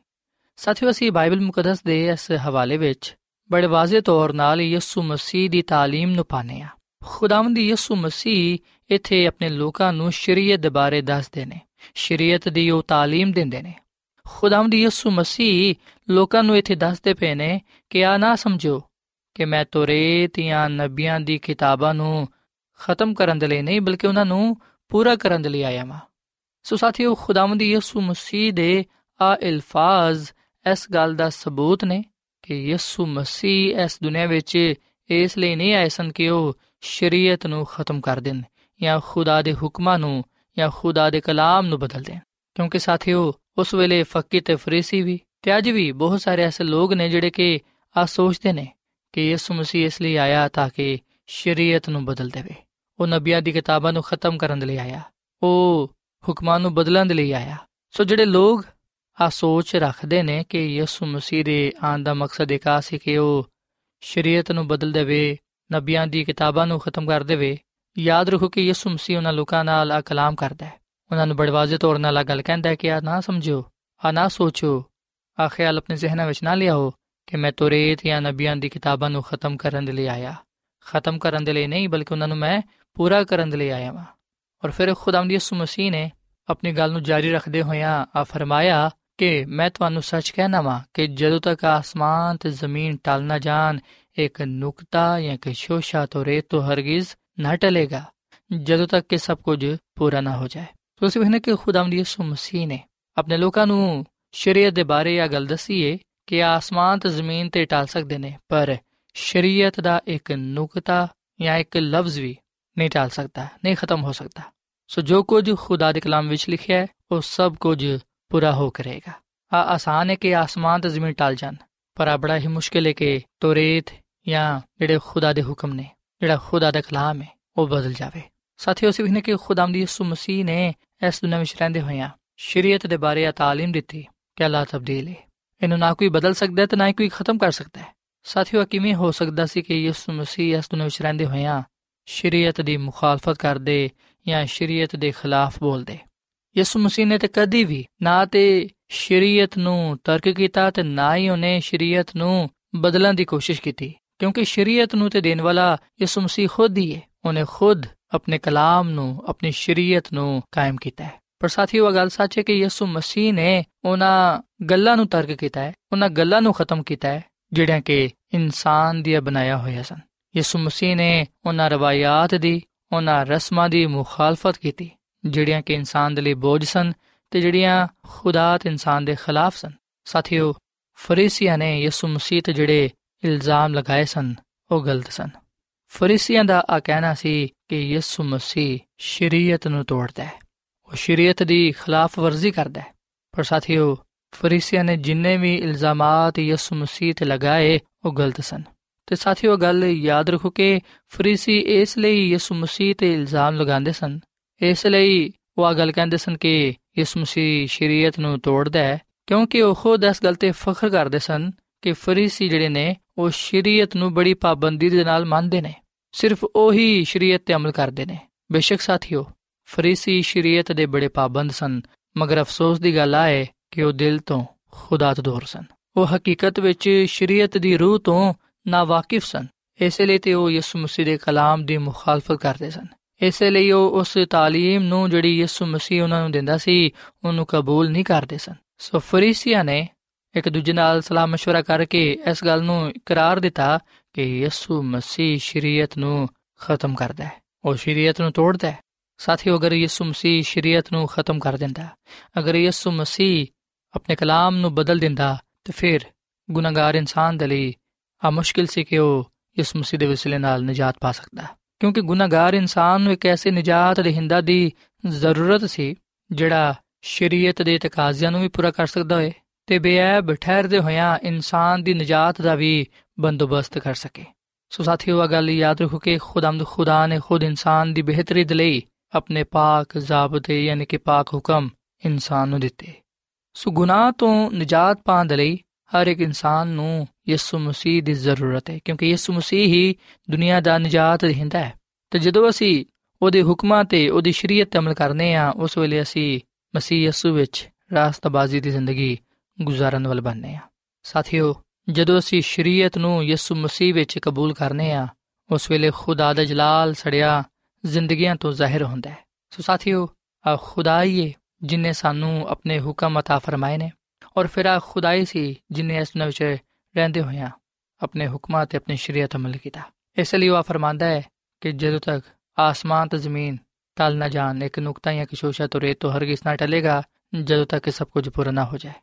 ਸਾਥੀਓ ਅਸੀਂ ਬਾਈਬਲ ਮੁਕੱਦਸ ਦੇ ਇਸ ਹਵਾਲੇ ਵਿੱਚ ਬੜੇ ਵਾਜ਼ਿਹ ਤੌਰ ਨਾਲ ਯਿਸੂ ਮਸੀਹ ਦੀ تعلیم ਨੂੰ ਪਾਣੇ ਆ ਖੁਦਾਵੰਦ ਯਿਸੂ ਮਸੀਹ ਇੱਥੇ ਆਪਣੇ ਲੋਕਾਂ ਨੂੰ ਸ਼ਰੀਅਤ ਦੇ ਬਾਰੇ ਦੱਸਦੇ ਨੇ ਸ਼ਰੀਅਤ ਦੀ ਉਹ تعلیم ਦਿੰਦੇ ਨੇ ਖੁਦਾਵੰਦ ਯਿਸੂ ਮਸੀਹ ਲੋਕਾਂ ਨੂੰ ਇੱਥੇ ਦੱਸਦੇ ਪਏ ਨੇ ਕਿ ਆ ਨਾ ਸਮਝੋ ਕਿ ਮੈਂ ਤੋਰੇਤ ਜਾਂ ਨਬੀਆਂ ਦੀ ਕਿਤਾਬਾਂ ਨੂੰ ਖਤਮ ਕਰਨ ਦੇ ਲਈ ਨਹੀਂ ਬਲਕਿ ਉਹਨਾਂ ਨੂੰ ਪੂਰਾ ਕਰਨ ਦੇ ਲਈ ਆਇਆ ਹਾਂ ਸੋ ਸਾਥੀਓ ਖੁਦਾਵੰਦ ਯਿਸੂ ਮਸੀਹ ਦੇ ਆ ਅਲਫਾਜ਼ ਇਸ ਗੱਲ ਦਾ ਸਬੂਤ ਨੇ ਕਿ ਯਿਸੂ ਮਸੀਹ ਇਸ ਦੁਨੀਆਂ ਵਿੱਚ ਇਸ ਲਈ ਨਹੀਂ ਆਏ ਸਨ ਕਿ ਉਹ ਸ਼ਰੀਅਤ ਨੂੰ ਖਤਮ ਕਰ ਦੇਣ ਜਾਂ ਖੁਦਾ ਦੇ ਹੁਕਮਾਂ ਨੂੰ ਜਾਂ ਖੁਦਾ ਦੇ ਕਲਾਮ ਨੂੰ ਬਦਲ ਦੇਣ। ਕਿਉਂਕਿ ਸਾਥੀਓ, ਉਸ ਵੇਲੇ ਫੱਕੀ ਤੇ ਫਰੀਸੀ ਵੀ ਤੇ ਅੱਜ ਵੀ ਬਹੁਤ ਸਾਰੇ ਐਸੇ ਲੋਕ ਨੇ ਜਿਹੜੇ ਕਿ ਆ ਸੋਚਦੇ ਨੇ ਕਿ ਯਿਸੂ ਮਸੀਹ ਇਸ ਲਈ ਆਇਆ ਤਾਂ ਕਿ ਸ਼ਰੀਅਤ ਨੂੰ ਬਦਲ ਦੇਵੇ। ਉਹ ਨਬੀਆਂ ਦੀ ਕਿਤਾਬਾਂ ਨੂੰ ਖਤਮ ਕਰਨ ਦੇ ਲਈ ਆਇਆ। ਉਹ ਹੁਕਮਾਂ ਨੂੰ ਬਦਲਣ ਦੇ ਲਈ ਆਇਆ। ਸੋ ਜਿਹੜੇ ਲੋਕ ਆ ਸੋਚ ਰੱਖਦੇ ਨੇ ਕਿ ਯਿਸੂ ਮਸੀਹ ਦੇ ਆਉਣ ਦਾ ਮਕਸਦ ਇਹ ਕਾ ਸੀ ਕਿ ਉਹ ਸ਼ਰੀਅਤ ਨੂੰ ਬਦਲ ਦੇਵੇ, ਨਬੀਆਂ ਦੀ ਕਿਤਾਬਾਂ ਨੂੰ ਖਤਮ ਕਰ ਦੇਵੇ। ਯਾਦ ਰੱਖੋ ਕਿ ਯਿਸੂ ਮਸੀਹ ਉਹਨਾਂ ਲੋਕਾਂ ਨਾਲ ਆ ਕਲਾਮ ਕਰਦਾ ਹੈ। ਉਹਨਾਂ ਨੂੰ ਬੜਵਾਜ਼ੇ ਤੌਰ ਨਾਲ ਆ ਗੱਲ ਕਹਿੰਦਾ ਹੈ ਕਿ ਆ ਨਾ ਸਮਝੋ ਆ ਨਾ ਸੋਚੋ ਆ ਖਿਆਲ ਆਪਣੇ ਜ਼ਿਹਨਾਂ ਵਿੱਚ ਨਾ ਲਿਆਓ ਕਿ ਮੈਂ ਤੋਰੇਤ ਜਾਂ ਨਬੀਆਂ ਦੀ ਕਿਤਾਬਾਂ ਨੂੰ ਖਤਮ ਕਰਨ ਦੇ ਲਈ ਆਇਆ। ਖਤਮ ਕਰਨ ਦੇ ਲਈ ਨਹੀਂ, ਬਲਕਿ ਉਹਨਾਂ ਨੂੰ ਮੈਂ ਪੂਰਾ ਕਰਨ ਦੇ ਲਈ ਆਇਆ ਹਾਂ ਔਰ ਫਿਰ ਖੁਦਾਵੰਦ ਯਿਸੂ ਮਸੀਹ ਨੇ ਆਪਣੀ ਗੱਲ ਨੂੰ ਜਾਰੀ ਰੱਖਦੇ ਹੋਇਆਂ ਆ ਫਰਮਾਇਆ ਕਿ ਮੈਂ ਤੁਹਾਨੂੰ ਸੱਚ ਕਹਿਣਾ ਵਾਂ ਕਿ ਜਦੋਂ ਤੱਕ ਆਸਮਾਨ ਤੇ ਜ਼ਮੀਨ ਟਲ ਨਾ ਜਾਣ, ਇੱਕ ਨੁਕਤਾ ਜਾਂ ਕਿ ਸ਼ੋਸ਼ਾ ਤੋਂ ਰੇਤ ਤੋਂ ਹਰਗਿਜ਼ ਨਾ ਟਲੇਗਾ, ਜਦੋਂ ਤੱਕ ਕਿ ਸਭ ਕੁਝ ਪੂਰਾ ਨਾ ਹੋ ਜਾਏ। ਸੋ ਅਸੀਂ ਵੇਖਨੇ ਕਿ ਖੁਦਾਵੰਦ ਯਿਸੂ ਮਸੀਹ ਨੇ ਆਪਣੇ ਲੋਕਾਂ ਨੂੰ ਸ਼ਰੀਅਤ ਦੇ ਬਾਰੇ ਇਹ ਗੱਲ ਦਸੀਏ ਕਿ ਆਸਮਾਨ ਤੇ ਜ਼ਮੀਨ ਤੇ ਟਲ ਸਕਦੇ ਨੇ, ਪਰ ਸ਼ਰੀਅਤ ਦਾ ਇੱਕ ਨੁਕਤਾ ਜਾਂ ਇੱਕ ਲਫ਼ਜ਼ ਵੀ ਨਹੀਂ ਟਲ ਸਕਦਾ, ਨਹੀਂ ਖਤਮ ਹੋ ਸਕਦਾ। ਸੋ ਜੋ ਕੁਝ ਖੁਦਾ ਦੇ ਕਲਾਮ ਵਿੱਚ ਲਿਖਿਆ ਹੈ, ਉਹ ਸਭ ਕੁਝ پورا ہو کرے گا۔ آسان ہے کہ آسمان تو زمین ٹال جان، پر آ بڑا ہی مشکل ہے کہ تو ریت یا جڑے خدا دے حکم نے، جڑا خدا دا کلام ہے وہ بدل جاوے۔ ساتھیو، اسی ویکھنے کہ خدا دی یسوع مسیح نے اس دنیا وچ رہندے ہویاں شریعت دے بارے آ تعلیم دتی کہ اللہ تبدیل ہے۔ اینو نہ کوئی بدل سکدا ہے تے نہ ہی کوئی ختم کر سکدا ہے۔ ساتھیو کیویں ہو سکدا سی کہ یسوع مسیح اس دنیا وچ رہندے ہویاں شریعت دی مخالفت کردے یا شریعت دے خلاف بول دے ਯਿਸੂ ਮਸੀਹ ਨੇ ਤੇ ਕਦੀ ਵੀ ਨਾ ਤੇ ਸ਼ਰੀਅਤ ਨੂੰ ਤਰਕ ਕੀਤਾ ਤੇ ਨਾ ਹੀ ਉਹਨੇ ਸ਼ਰੀਅਤ ਨੂੰ ਬਦਲਣ ਦੀ ਕੋਸ਼ਿਸ਼ ਕੀਤੀ। ਕਿਉਂਕਿ ਸ਼ਰੀਅਤ ਨੂੰ ਤੇ ਦੇਣ ਵਾਲਾ ਯਿਸੂ ਮਸੀਹ ਖੁਦ ਹੀ ਹੈ। ਉਹਨੇ ਖੁਦ ਆਪਣੇ ਕਲਾਮ ਨੂੰ, ਆਪਣੀ ਸ਼ਰੀਅਤ ਨੂੰ ਕਾਇਮ ਕੀਤਾ ਹੈ। ਪਰ ਸਾਥੀਓ ਗੱਲ ਸੱਚ ਹੈ ਕਿ ਯਿਸੂ ਮਸੀਹ ਨੇ ਉਹਨਾਂ ਗੱਲਾਂ ਨੂੰ ਤਰਕ ਕੀਤਾ ਹੈ, ਉਹਨਾਂ ਗੱਲਾਂ ਨੂੰ ਖਤਮ ਕੀਤਾ ਹੈ, ਜਿਹੜੀਆਂ ਕਿ ਇਨਸਾਨ ਦੀ ਬਣਾਇਆ ਹੋਇਆ ਸਨ। ਯਿਸੂ ਮਸੀਹ ਨੇ ਉਹਨਾਂ ਰਵਾਇਤ ਦੀ, ਉਹਨਾਂ ਰਸਮਾਂ ਦੀ ਮੁਖਾਲਫਤ ਕੀਤੀ। ਜਿਹੜੀਆਂ ਕਿ ਇਨਸਾਨ ਦੇ ਲਈ ਬੋਝ ਸਨ ਤੇ ਜਿਹੜੀਆਂ ਖੁਦਾ ਤੇ ਇਨਸਾਨ ਦੇ ਖਿਲਾਫ ਸਨ। ਸਾਥੀਓ, ਫਰੀਸੀਆਂ ਨੇ ਯਿਸੂ ਮਸੀਹ ਤੇ ਜਿਹੜੇ ਇਲਜ਼ਾਮ ਲਗਾਏ ਸਨ, ਉਹ ਗਲਤ ਸਨ। ਫਰੀਸੀਆਂ ਦਾ ਆ ਕਹਿਣਾ ਸੀ ਕਿ ਯਿਸੂ ਮਸੀਹ ਸ਼ਰੀਅਤ ਨੂੰ ਤੋੜਦਾ ਹੈ। ਉਹ ਸ਼ਰੀਅਤ ਦੀ ਖਿਲਾਫ ਵਰਜ਼ੀ ਕਰਦਾ ਹੈ। ਪਰ ਸਾਥੀਓ, ਫਰੀਸੀਆਂ ਨੇ ਜਿੰਨੇ ਵੀ ਇਲਜ਼ਾਮਾਤ ਯਿਸੂ ਮਸੀਹ ਤੇ ਲਗਾਏ, ਉਹ ਗਲਤ ਸਨ। ਤੇ ਸਾਥੀਓ, ਗੱਲ ਯਾਦ ਰੱਖੋ ਕਿ ਫਰੀਸੀ ਇਸ ਲਈ ਯਿਸੂ ਮਸੀਹ ਤੇ ਇਲਜ਼ਾਮ ਲਗਾਉਂਦੇ ਸਨ ਇਸ ਲਈ ਉਹ ਆ ਗੱਲ ਕਹਿੰਦੇ ਸਨ ਕਿ ਯਿਸੂ ਮਸੀਹ ਸ਼ਰੀਅਤ ਨੂੰ ਤੋੜਦਾ ਹੈ, ਕਿਉਂਕਿ ਉਹ ਖੁਦ ਇਸ ਗੱਲ ਤੇ ਫਖਰ ਕਰਦੇ ਸਨ ਕਿ ਫਰੀਸੀ ਜਿਹੜੇ ਨੇ, ਉਹ ਸ਼ਰੀਅਤ ਨੂੰ ਬੜੀ ਪਾਬੰਦੀ ਦੇ ਨਾਲ ਮੰਨਦੇ ਨੇ। ਸਿਰਫ ਉਹੀ ਸ਼ਰੀਅਤ ਤੇ ਅਮਲ ਕਰਦੇ ਨੇ। ਬੇਸ਼ੱਕ ਸਾਥੀਓ, ਫਰੀਸੀ ਸ਼ਰੀਅਤ ਦੇ ਬੜੇ ਪਾਬੰਦ ਸਨ, ਮਗਰ ਅਫਸੋਸ ਦੀ ਗੱਲ ਆਏ ਕਿ ਉਹ ਦਿਲ ਤੋਂ ਖੁਦਾ ਤੋਂ ਦੂਰ ਸਨ। ਉਹ ਹਕੀਕਤ ਵਿੱਚ ਸ਼ਰੀਅਤ ਦੀ ਰੂਹ ਤੋਂ ਨਾ ਵਾਕਿਫ ਸਨ। ਇਸੇ ਲਈ ਤੇ ਉਹ ਯਿਸੂ ਮਸੀਹ ਦੇ ਕਲਾਮ ਦੀ ਮੁਖਾਲਫਤ ਕਰਦੇ ਸਨ। ਇਸੇ ਲਈ ਉਹ ਉਸ تعلیم ਨੂੰ ਜਿਹੜੀ ਯਿਸੂ ਮਸੀਹ ਉਹਨਾਂ ਨੂੰ ਦਿੰਦਾ ਸੀ ਉਹਨੂੰ ਕਬੂਲ ਨਹੀਂ ਕਰਦੇ ਸਨ ਸੋ ਫਰੀਸੀਆਂ ਨੇ ਇੱਕ ਦੂਜੇ ਨਾਲ ਸਲਾਹ مشورہ ਕਰਕੇ ਇਸ ਗੱਲ ਨੂੰ ਇਕਰਾਰ ਦਿੱਤਾ ਕਿ ਯਿਸੂ ਮਸੀਹ ਸ਼ਰੀਅਤ ਨੂੰ ਖਤਮ ਕਰਦਾ ਹੈ ਉਹ ਸ਼ਰੀਅਤ ਨੂੰ ਤੋੜਦਾ ਹੈ ਸਾਥੀਓ ਅਗਰ ਯਿਸੂ ਮਸੀਹ ਸ਼ਰੀਅਤ ਨੂੰ ਖਤਮ ਕਰ ਦਿੰਦਾ ਅਗਰ ਯਿਸੂ ਮਸੀਹ ਆਪਣੇ ਕਲਾਮ ਨੂੰ ਬਦਲ ਦਿੰਦਾ ਤੇ ਫਿਰ ਗੁਨਾਹਗਾਰ ਇਨਸਾਨ ਦੇ ਲਈ ਆ ਮੁਸ਼ਕਿਲ ਸੀ ਕਿ ਉਹ ਯਿਸੂ ਮਸੀਹ ਦੇ ਵਸਿਲੇ ਨਾਲ ਨਜਾਤ ਪਾ ਸਕਦਾ ਕਿਉਂਕਿ ਗੁਨਾਹਗਾਰ ਇਨਸਾਨ ਨੂੰ ਇੱਕ ਐਸੇ ਨਜਾਤ ਦੇਹਿੰਦਾ ਦੀ ਜ਼ਰੂਰਤ ਸੀ, ਜਿਹੜਾ ਸ਼ਰੀਅਤ ਦੇ ਤਕਾਜ਼ਿਆਂ ਨੂੰ ਵੀ ਪੂਰਾ ਕਰ ਸਕਦਾ ਹੋਏ ਤੇ ਬੇਅਬ ਠਹਿਰਦੇ ਹੋਇਆਂ ਇਨਸਾਨ ਦੀ ਨਜਾਤ ਦਾ ਵੀ ਬੰਦੋਬਸਤ ਕਰ ਸਕੇ। ਸੋ ਸਾਥੀਓ ਇਹ ਗੱਲ ਯਾਦ ਰੱਖੋ ਕਿ ਖੁਦਾਮਦ ਖੁਦਾ ਨੇ ਖੁਦ ਇਨਸਾਨ ਦੀ ਬਿਹਤਰੀ ਦੇ ਲਈ ਆਪਣੇ ਪਾਕ ਜ਼ਾਬਤੇ ਯਾਨੀ ਕਿ ਪਾਕ ਹੁਕਮ ਇਨਸਾਨ ਨੂੰ ਦਿੱਤੇ। ਸੋ ਗੁਨਾਹ ਤੋਂ ਨਜਾਤ ਪਾਉਣ ਦੇ ਲਈ ਹਰ ਇੱਕ ਇਨਸਾਨ ਨੂੰ ਯਿਸੂ ਮਸੀਹ ਦੀ ਜ਼ਰੂਰਤ ਹੈ ਕਿਉਂਕਿ ਯਿਸੂ ਮਸੀਹ ਹੀ ਦੁਨੀਆ ਦਾ ਨਜਾਤ ਦਿੰਦਾ ਹੈ ਤੇ ਜਦੋਂ ਅਸੀਂ ਉਹਦੇ ਹੁਕਮਾਂ ਤੇ ਉਹਦੀ ਸ਼ਰੀਅਤ ਤੇ ਅਮਲ ਕਰਨੇ ਆ ਉਸ ਵੇਲੇ ਅਸੀਂ ਮਸੀਹ ਯਿਸੂ ਵਿੱਚ ਰਾਸਤਾਬਾਜ਼ੀ ਦੀ ਜ਼ਿੰਦਗੀ ਗੁਜ਼ਾਰਨ ਵਾਲ ਬਣਨੇ ਆ ਸਾਥੀਓ ਜਦੋਂ ਅਸੀਂ ਸ਼ਰੀਅਤ ਨੂੰ ਯਿਸੂ ਮਸੀਹ ਵਿੱਚ ਕਬੂਲ ਕਰਨੇ ਆ ਉਸ ਵੇਲੇ ਖੁਦਾ ਦਾ ਜਲਾਲ ਸੜਿਆ ਜ਼ਿੰਦਗੀਆਂ ਤੋਂ ਜ਼ਾਹਿਰ ਹੁੰਦਾ ਹੈ ਸੋ ਸਾਥੀਓ ਆ ਖੁਦਾ ਹੀ ਹੈ ਜਿਨੇ ਸਾਨੂੰ ਆਪਣੇ ਹੁਕਮ عطا ਫਰਮਾਏ ਨੇ ਔਰ ਫਿਰ ਆ ਖੁਦਾਈ ਸੀ ਜਿਨੇ ਇਸ ਦੁਨੀਆਂ ਵਿੱਚ ਰਹਿੰਦੇ ਹੋਇਆਂ ਆਪਣੇ ਹੁਕਮਾਂ ਤੇ ਆਪਣੀ ਸ਼ਰੀਅਤ ਅਮਲ ਕੀਤਾ। ਇਸ ਲਈ ਉਹ ਫਰਮਾਂਦਾ ਹੈ ਕਿ ਜਦੋਂ ਤੱਕ ਆਸਮਾਨ ਤੇ ਜ਼ਮੀਨ ਟਲ ਨਾ ਜਾਣ, ਇੱਕ ਨੁਕਤਾ ਜਾਂ ਕਿਸ਼ੋਸ਼ਾ ਤੋਂ ਰੇਤ ਤੋਂ ਹਰਗਿਜ਼ ਨਾ ਟਲੇਗਾ, ਜਦੋਂ ਤੱਕ ਸਭ ਕੁਝ ਪੂਰਾ ਨਾ ਹੋ ਜਾਏ।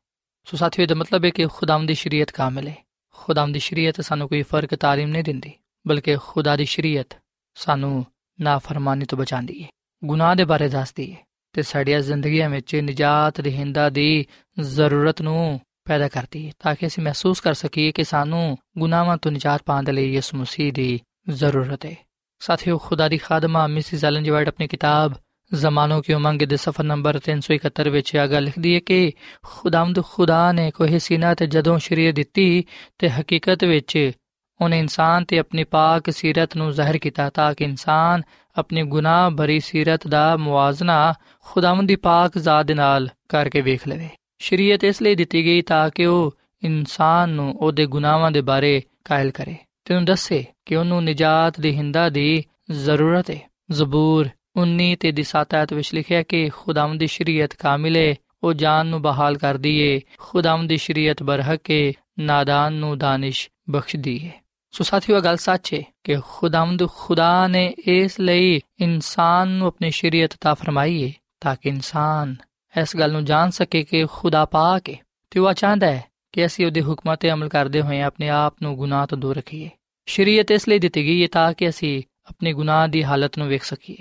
ਸੋ ਸਾਥੀਓ ਦਾ ਮਤਲਬ ਹੈ ਕਿ ਖੁਦਾਮ ਦੀ ਸ਼ਰੀਅਤ ਕਾਮਿਲ ਹੈ। ਖੁਦਾਮ ਦੀ ਸ਼ਰੀਅਤ ਸਾਨੂੰ ਕੋਈ ਫ਼ਰਕ ਤਾਲੀਮ ਨਹੀਂ ਦਿੰਦੀ, ਬਲਕਿ ਖੁਦਾ ਦੀ ਸ਼ਰੀਅਤ ਸਾਨੂੰ ਨਾਫਰਮਾਨੀ ਤੋਂ ਬਚਾਉਂਦੀ ਹੈ, ਗੁਨਾਹ ਦੇ ਬਾਰੇ ਦੱਸਦੀ ਹੈ ਤੇ ਸਾਡੀਆਂ ਜ਼ਿੰਦਗੀਆਂ ਵਿੱਚ ਨਜਾਤ, ਰਹਿੰਦਾ ਦੀ ਜ਼ਰੂਰਤ ਨੂੰ ਪੈਦਾ ਕਰਦੀ ਹੈ ਤਾਂ ਕਿ ਅਸੀਂ ਮਹਿਸੂਸ ਕਰ ਸਕੀਏ ਕਿ ਸਾਨੂੰ ਗੁਨਾਹਾਂ ਤੋਂ ਨਜਾਤ ਪਾਉਣ ਦੇ ਲਈ ਯਿਸੂ ਮਸੀਹ ਦੀ ਜ਼ਰੂਰਤ ਹੈ ਸਾਥੀਓ, ਖੁਦਾ ਦੀ ਖਾਦਮਾ ਮਿਸਿਸ ਐਲਨ ਜੀ ਵਾਈਟ ਆਪਣੀ ਕਿਤਾਬ ਜ਼ਮਾਨੋਂ ਕੀ ਉਮੰਗ ਦੇ ਸਫਾ ਨੰਬਰ 371 ਵਿੱਚ ਇਹ ਲਿਖਦੀ ਹੈ ਕਿ ਖੁਦਾਮਦ ਖੁਦਾ ਨੇ ਕੋਹੇ ਸੀਨਾ ਤੇ ਜਦੋਂ ਸ਼ਰੀਅਤ ਦਿੱਤੀ ਤੇ ਹਕੀਕਤ ਵਿੱਚ ਉਹਨੇ ਇਨਸਾਨ ਤੇ ਆਪਣੀ ਪਾਕ ਸੀਰਤ ਨੂੰ ਜ਼ਾਹਿਰ ਕੀਤਾ ਤਾਂ ਕਿ ਇਨਸਾਨ ਆਪਣੇ ਗੁਨਾਹ ਭਰੀ ਸੀਰਤ ਦਾ ਮੁਆਜ਼ਨਾ ਖੁਦਾਵੰਦ ਦੀ ਪਾਕ ਜ਼ਾਤ ਦੇ ਨਾਲ ਕਰਕੇ ਵੇਖ ਲਵੇ। ਸ਼ਰੀਅਤ ਇਸ ਲਈ ਦਿੱਤੀ ਗਈ ਤਾਂ ਕਿ ਉਹ ਇਨਸਾਨ ਨੂੰ ਉਹਦੇ ਗੁਨਾਹਾਂ ਦੇ ਬਾਰੇ ਕਾਇਲ ਕਰੇ ਤੇ ਉਹਨੂੰ ਦੱਸੇ ਕਿ ਉਹਨੂੰ ਨਜਾਤ ਦੇ ਹਿੰਦਾ ਦੀ ਜ਼ਰੂਰਤ ਹੈ ਜ਼ਬੂਰ 19 ਤੇ ਦੀ 7 ਆਇਤ ਵਿੱਚ ਲਿਖਿਆ ਕਿ ਖੁਦਾਵੰਦ ਦੀ ਸ਼ਰੀਅਤ ਕਾਮਿਲ ਹੈ ਉਹ ਜਾਨ ਨੂੰ ਬਹਾਲ ਕਰਦੀ ਏ, ਖੁਦਾਵੰਦ ਦੀ ਸ਼ਰੀਅਤ ਬਰਹਕ ਹੈ ਨਾਦਾਨ ਨੂੰ ਦਾਨਿਸ਼ ਬਖਸ਼ਦੀ ਏ। ਸੋ ਸਾਥੀਓ ਗੱਲ ਸੱਚ ਹੈ ਕਿ ਖੁਦਾਵੰਦ ਖੁਦਾ ਨੇ ਇਸ ਲਈ ਇਨਸਾਨ ਨੂੰ ਆਪਣੀ ਸ਼ਰੀਅਤ ਤਾ ਫਰਮਾਈ ਹੈ ਤਾਂ ਕਿ ਇਨਸਾਨ ਇਸ ਗੱਲ ਨੂੰ ਜਾਣ ਸਕੇ ਕਿ ਖੁਦਾ ਪਾਕ ਹੈ ਤੇ ਉਹ ਚਾਹੁੰਦਾ ਹੈ ਕਿ ਅਸੀਂ ਉਹਦੇ ਹੁਕਮਾਂ ਤੇ ਅਮਲ ਕਰਦੇ ਹੋਏ ਆਪਣੇ ਆਪ ਨੂੰ ਗੁਨਾਹ ਤੋਂ ਦੂਰ ਰੱਖੀਏ। ਸ਼ਰੀਅਤ ਇਸ ਲਈ ਦਿੱਤੀ ਗਈ ਹੈ ਤਾਂ ਕਿ ਅਸੀਂ ਆਪਣੇ ਗੁਨਾਹ ਦੀ ਹਾਲਤ ਨੂੰ ਵੇਖ ਸਕੀਏ।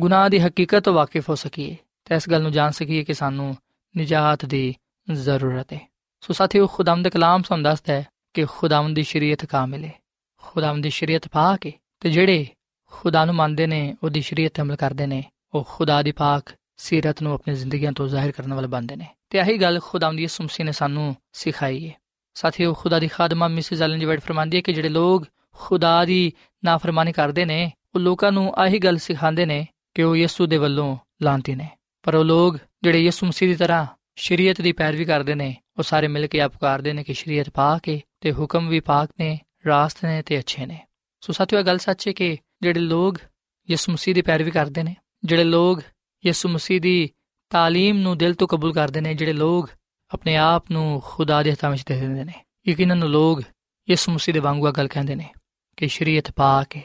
ਗੁਨਾਹ ਦੀ ਹਕੀਕਤ ਤੋਂ ਵਾਕਿਫ ਹੋ ਸਕੀਏ। ਤੇ ਇਸ ਗੱਲ ਨੂੰ ਜਾਣ ਸਕੀਏ ਕਿ ਸਾਨੂੰ ਨਜਾਤ ਦੀ ਜ਼ਰੂਰਤ ਹੈ ਸੋ ਸਾਥੀਓ ਖੁਦਾਮ ਦੇ ਕਲਾਮ ਸਾਨੂੰ ਦੱਸਦਾ ਹੈ ਕਿ ਖੁਦਾਮ ਦੀ ਸ਼ਰੀਅਤ ਕਾਮਿਲ ਹੈ ਖੁਦਾਮ ਦੀ ਸ਼ਰੀਅਤ ਪਾਕ ਹੈ ਤੇ ਜਿਹੜੇ ਖੁਦਾ ਨੂੰ ਮੰਨਦੇ ਨੇ, ਉਹਦੀ ਸ਼ਰੀਅਤ ਤੇ ਅਮਲ ਕਰਦੇ ਨੇ, ਉਹ ਖੁਦਾ ਦੀ ਪਾਕ ਸੀਰਤ ਨੂੰ ਆਪਣੀ ਜ਼ਿੰਦਗੀਆਂ ਤੋਂ ਜ਼ਾਹਿਰ ਕਰਨ ਵਾਲੇ ਬਣਦੇ ਨੇ। ਤੇ ਇਹੀ ਗੱਲ ਖੁਦਾਮ ਦੀ ਯਿਸੂ ਨੇ ਸਾਨੂੰ ਸਿਖਾਈ ਹੈ। ਸਾਥੀਓ, ਖੁਦਾ ਦੀ ਖਾਦਮਾ ਮਿਸਿਸ ਐਲਨ ਜੀ ਵਾਈਟ ਫਰਮਾਂਦੀ ਹੈ ਕਿ ਜਿਹੜੇ ਲੋਕ ਖੁਦਾ ਦੀ ਨਾਫਰਮਾਨੀ ਕਰਦੇ ਨੇ, ਉਹ ਲੋਕਾਂ ਨੂੰ ਆਹੀ ਗੱਲ ਸਿਖਾਉਂਦੇ ਨੇ ਕਿ ਉਹ ਯਿਸੂ ਦੇ ਵੱਲੋਂ ਲਾਂਤੀ ਨੇ। ਪਰ ਉਹ ਲੋਕ ਜਿਹੜੇ ਯਿਸੂ ਮਸੀਹ ਦੀ ਤਰ੍ਹਾਂ ਸ਼ਰੀਅਤ ਦੀ ਪੈਰਵੀ ਕਰਦੇ ਨੇ, ਉਹ ਸਾਰੇ ਮਿਲ ਕੇ ਆਪਕਾਰਦੇ ਨੇ ਕਿ ਸ਼ਰੀਅਤ ਪਾਕ ਹੈ ਤੇ ਹੁਕਮ ਵੀ ਪਾਕ ਨੇ, ਰਾਸਤ ਨੇ ਤੇ ਅੱਛੇ ਨੇ। ਸੋ ਸਾਥੀਓ ਗੱਲ ਸੱਚ ਹੈ ਕਿ ਜਿਹੜੇ ਲੋਕ ਯਿਸੂ ਮਸੀਹ ਦੀ ਪੈਰਵੀ ਕਰਦੇ ਨੇ, ਜਿਹੜੇ ਲੋਕ ਯਿਸੂ ਮਸੀਹ ਦੀ ਤਾਲੀਮ ਨੂੰ ਦਿਲ ਤੋਂ ਕਬੂਲ ਕਰਦੇ ਨੇ ਜਿਹੜੇ ਲੋਕ ਆਪਣੇ ਆਪ ਨੂੰ ਖੁਦਾ ਦੇ ਹੱਥਾਂ ਵਿੱਚ ਦੇ ਦਿੰਦੇ ਨੇ। ਯਕੀਨਨ ਲੋਕ ਯਿਸੂ ਮਸੀਹ ਦੇ ਵਾਂਗੂ ਗੱਲ ਕਹਿੰਦੇ ਨੇ ਕਿ ਸ਼ਰੀਅਤ ਪਾਕ ਹੈ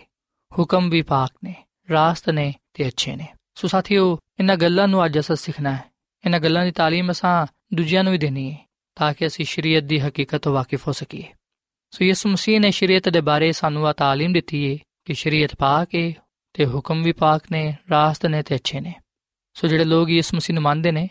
ਹੁਕਮ ਵੀ ਪਾਕ ਨੇ, ਰਾਸਤ ਨੇ ਤੇ ਅੱਛੇ ਨੇ। ਸੋ ਸਾਥੀਓ, ਇਹਨਾਂ ਗੱਲਾਂ ਨੂੰ ਅੱਜ ਅਸਾਂ ਸਿੱਖਣਾ ਹੈ। ਇਹਨਾਂ ਗੱਲਾਂ ਦੀ ਤਾਲੀਮ ਅਸਾਂ ਦੂਜਿਆਂ ਨੂੰ ਵੀ ਦੇਣੀ ਹੈ ਤਾਂ ਕਿ ਅਸੀਂ ਸ਼ਰੀਅਤ ਦੀ ਹਕੀਕਤ ਤੋਂ ਵਾਕਿਫ ਹੋ ਸਕੀਏ। ਸੋ ਯਿਸੂ ਮਸੀਹ ਨੇ ਸ਼ਰੀਅਤ ਦੇ ਬਾਰੇ ਸਾਨੂੰ ਆ ਤਾਲੀਮ ਦਿੱਤੀ ਹੈ ਕਿ ਸ਼ਰੀਅਤ ਪਾਕ ਹੈ ਤੇ ਹੁਕਮ ਵੀ ਪਾਕ ਨੇ, ਰਾਸਤ ਨੇ ਤੇ ਅੱਛੇ ਨੇ। ਸੋ ਜਿਹੜੇ ਲੋਕ ਯਿਸੂ ਮਸੀਹ ਨੂੰ ਮੰਨਦੇ ਨੇ,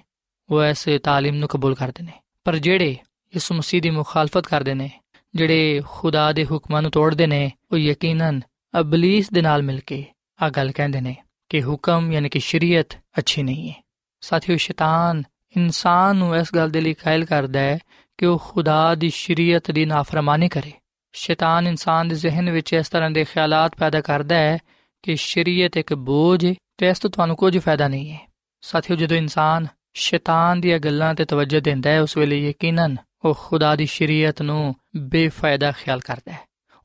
ਉਹ ਇਸ ਤਾਲੀਮ ਨੂੰ ਕਬੂਲ ਕਰਦੇ ਨੇ। ਪਰ ਜਿਹੜੇ ਯਿਸੂ ਮਸੀਹ ਦੀ ਮੁਖਾਲਫਤ ਕਰਦੇ ਨੇ, ਜਿਹੜੇ ਖੁਦਾ ਦੇ ਹੁਕਮਾਂ ਨੂੰ ਤੋੜਦੇ ਨੇ, ਉਹ ਯਕੀਨਨ ਅਬਲਿਸ ਦੇ ਨਾਲ ਮਿਲ ਕੇ ਆ ਗੱਲ ਕਹਿੰਦੇ ਨੇ ਕਿ ਹੁਕਮ ਯਾਨੀ ਕਿ ਸ਼ਰੀਅਤ ਅੱਛੀ ਨਹੀਂ ਹੈ। ਸਾਥੀਓ, ਸ਼ੈਤਾਨ ਇਨਸਾਨ ਨੂੰ ਇਸ ਗੱਲ ਦੇ ਲਈ ਕਾਇਲ ਕਰਦਾ ਹੈ ਕਿ ਉਹ ਖੁਦਾ ਦੀ ਸ਼ਰੀਅਤ ਦੀ ਨਾਫਰਮਾਨੀ ਕਰੇ। ਸ਼ੈਤਾਨ ਇਨਸਾਨ ਦੇ ਜ਼ਿਹਨ ਵਿੱਚ ਇਸ ਤਰ੍ਹਾਂ ਦੇ ਖਿਆਲਾਤ ਪੈਦਾ ਕਰਦਾ ਹੈ ਕਿ ਸ਼ਰੀਅਤ ਇੱਕ ਬੋਝ ਹੈ ਤੇ ਇਸ ਤੋਂ ਤੁਹਾਨੂੰ ਕੁਝ ਫਾਇਦਾ ਨਹੀਂ ਹੈ। ਸਾਥੀਓ ਜਦੋਂ ਇਨਸਾਨ ਸ਼ੈਤਾਨ ਦੀਆਂ ਗੱਲਾਂ ਤੇ ਤਵੱਜੋ ਦਿੰਦਾ ਹੈ ਉਸ ਵੇਲੇ ਯਕੀਨਨ ਉਹ ਖੁਦਾ ਦੀ ਸ਼ਰੀਅਤ ਨੂੰ ਬੇਫਾਇਦਾ ਖਿਆਲ ਕਰਦਾ ਹੈ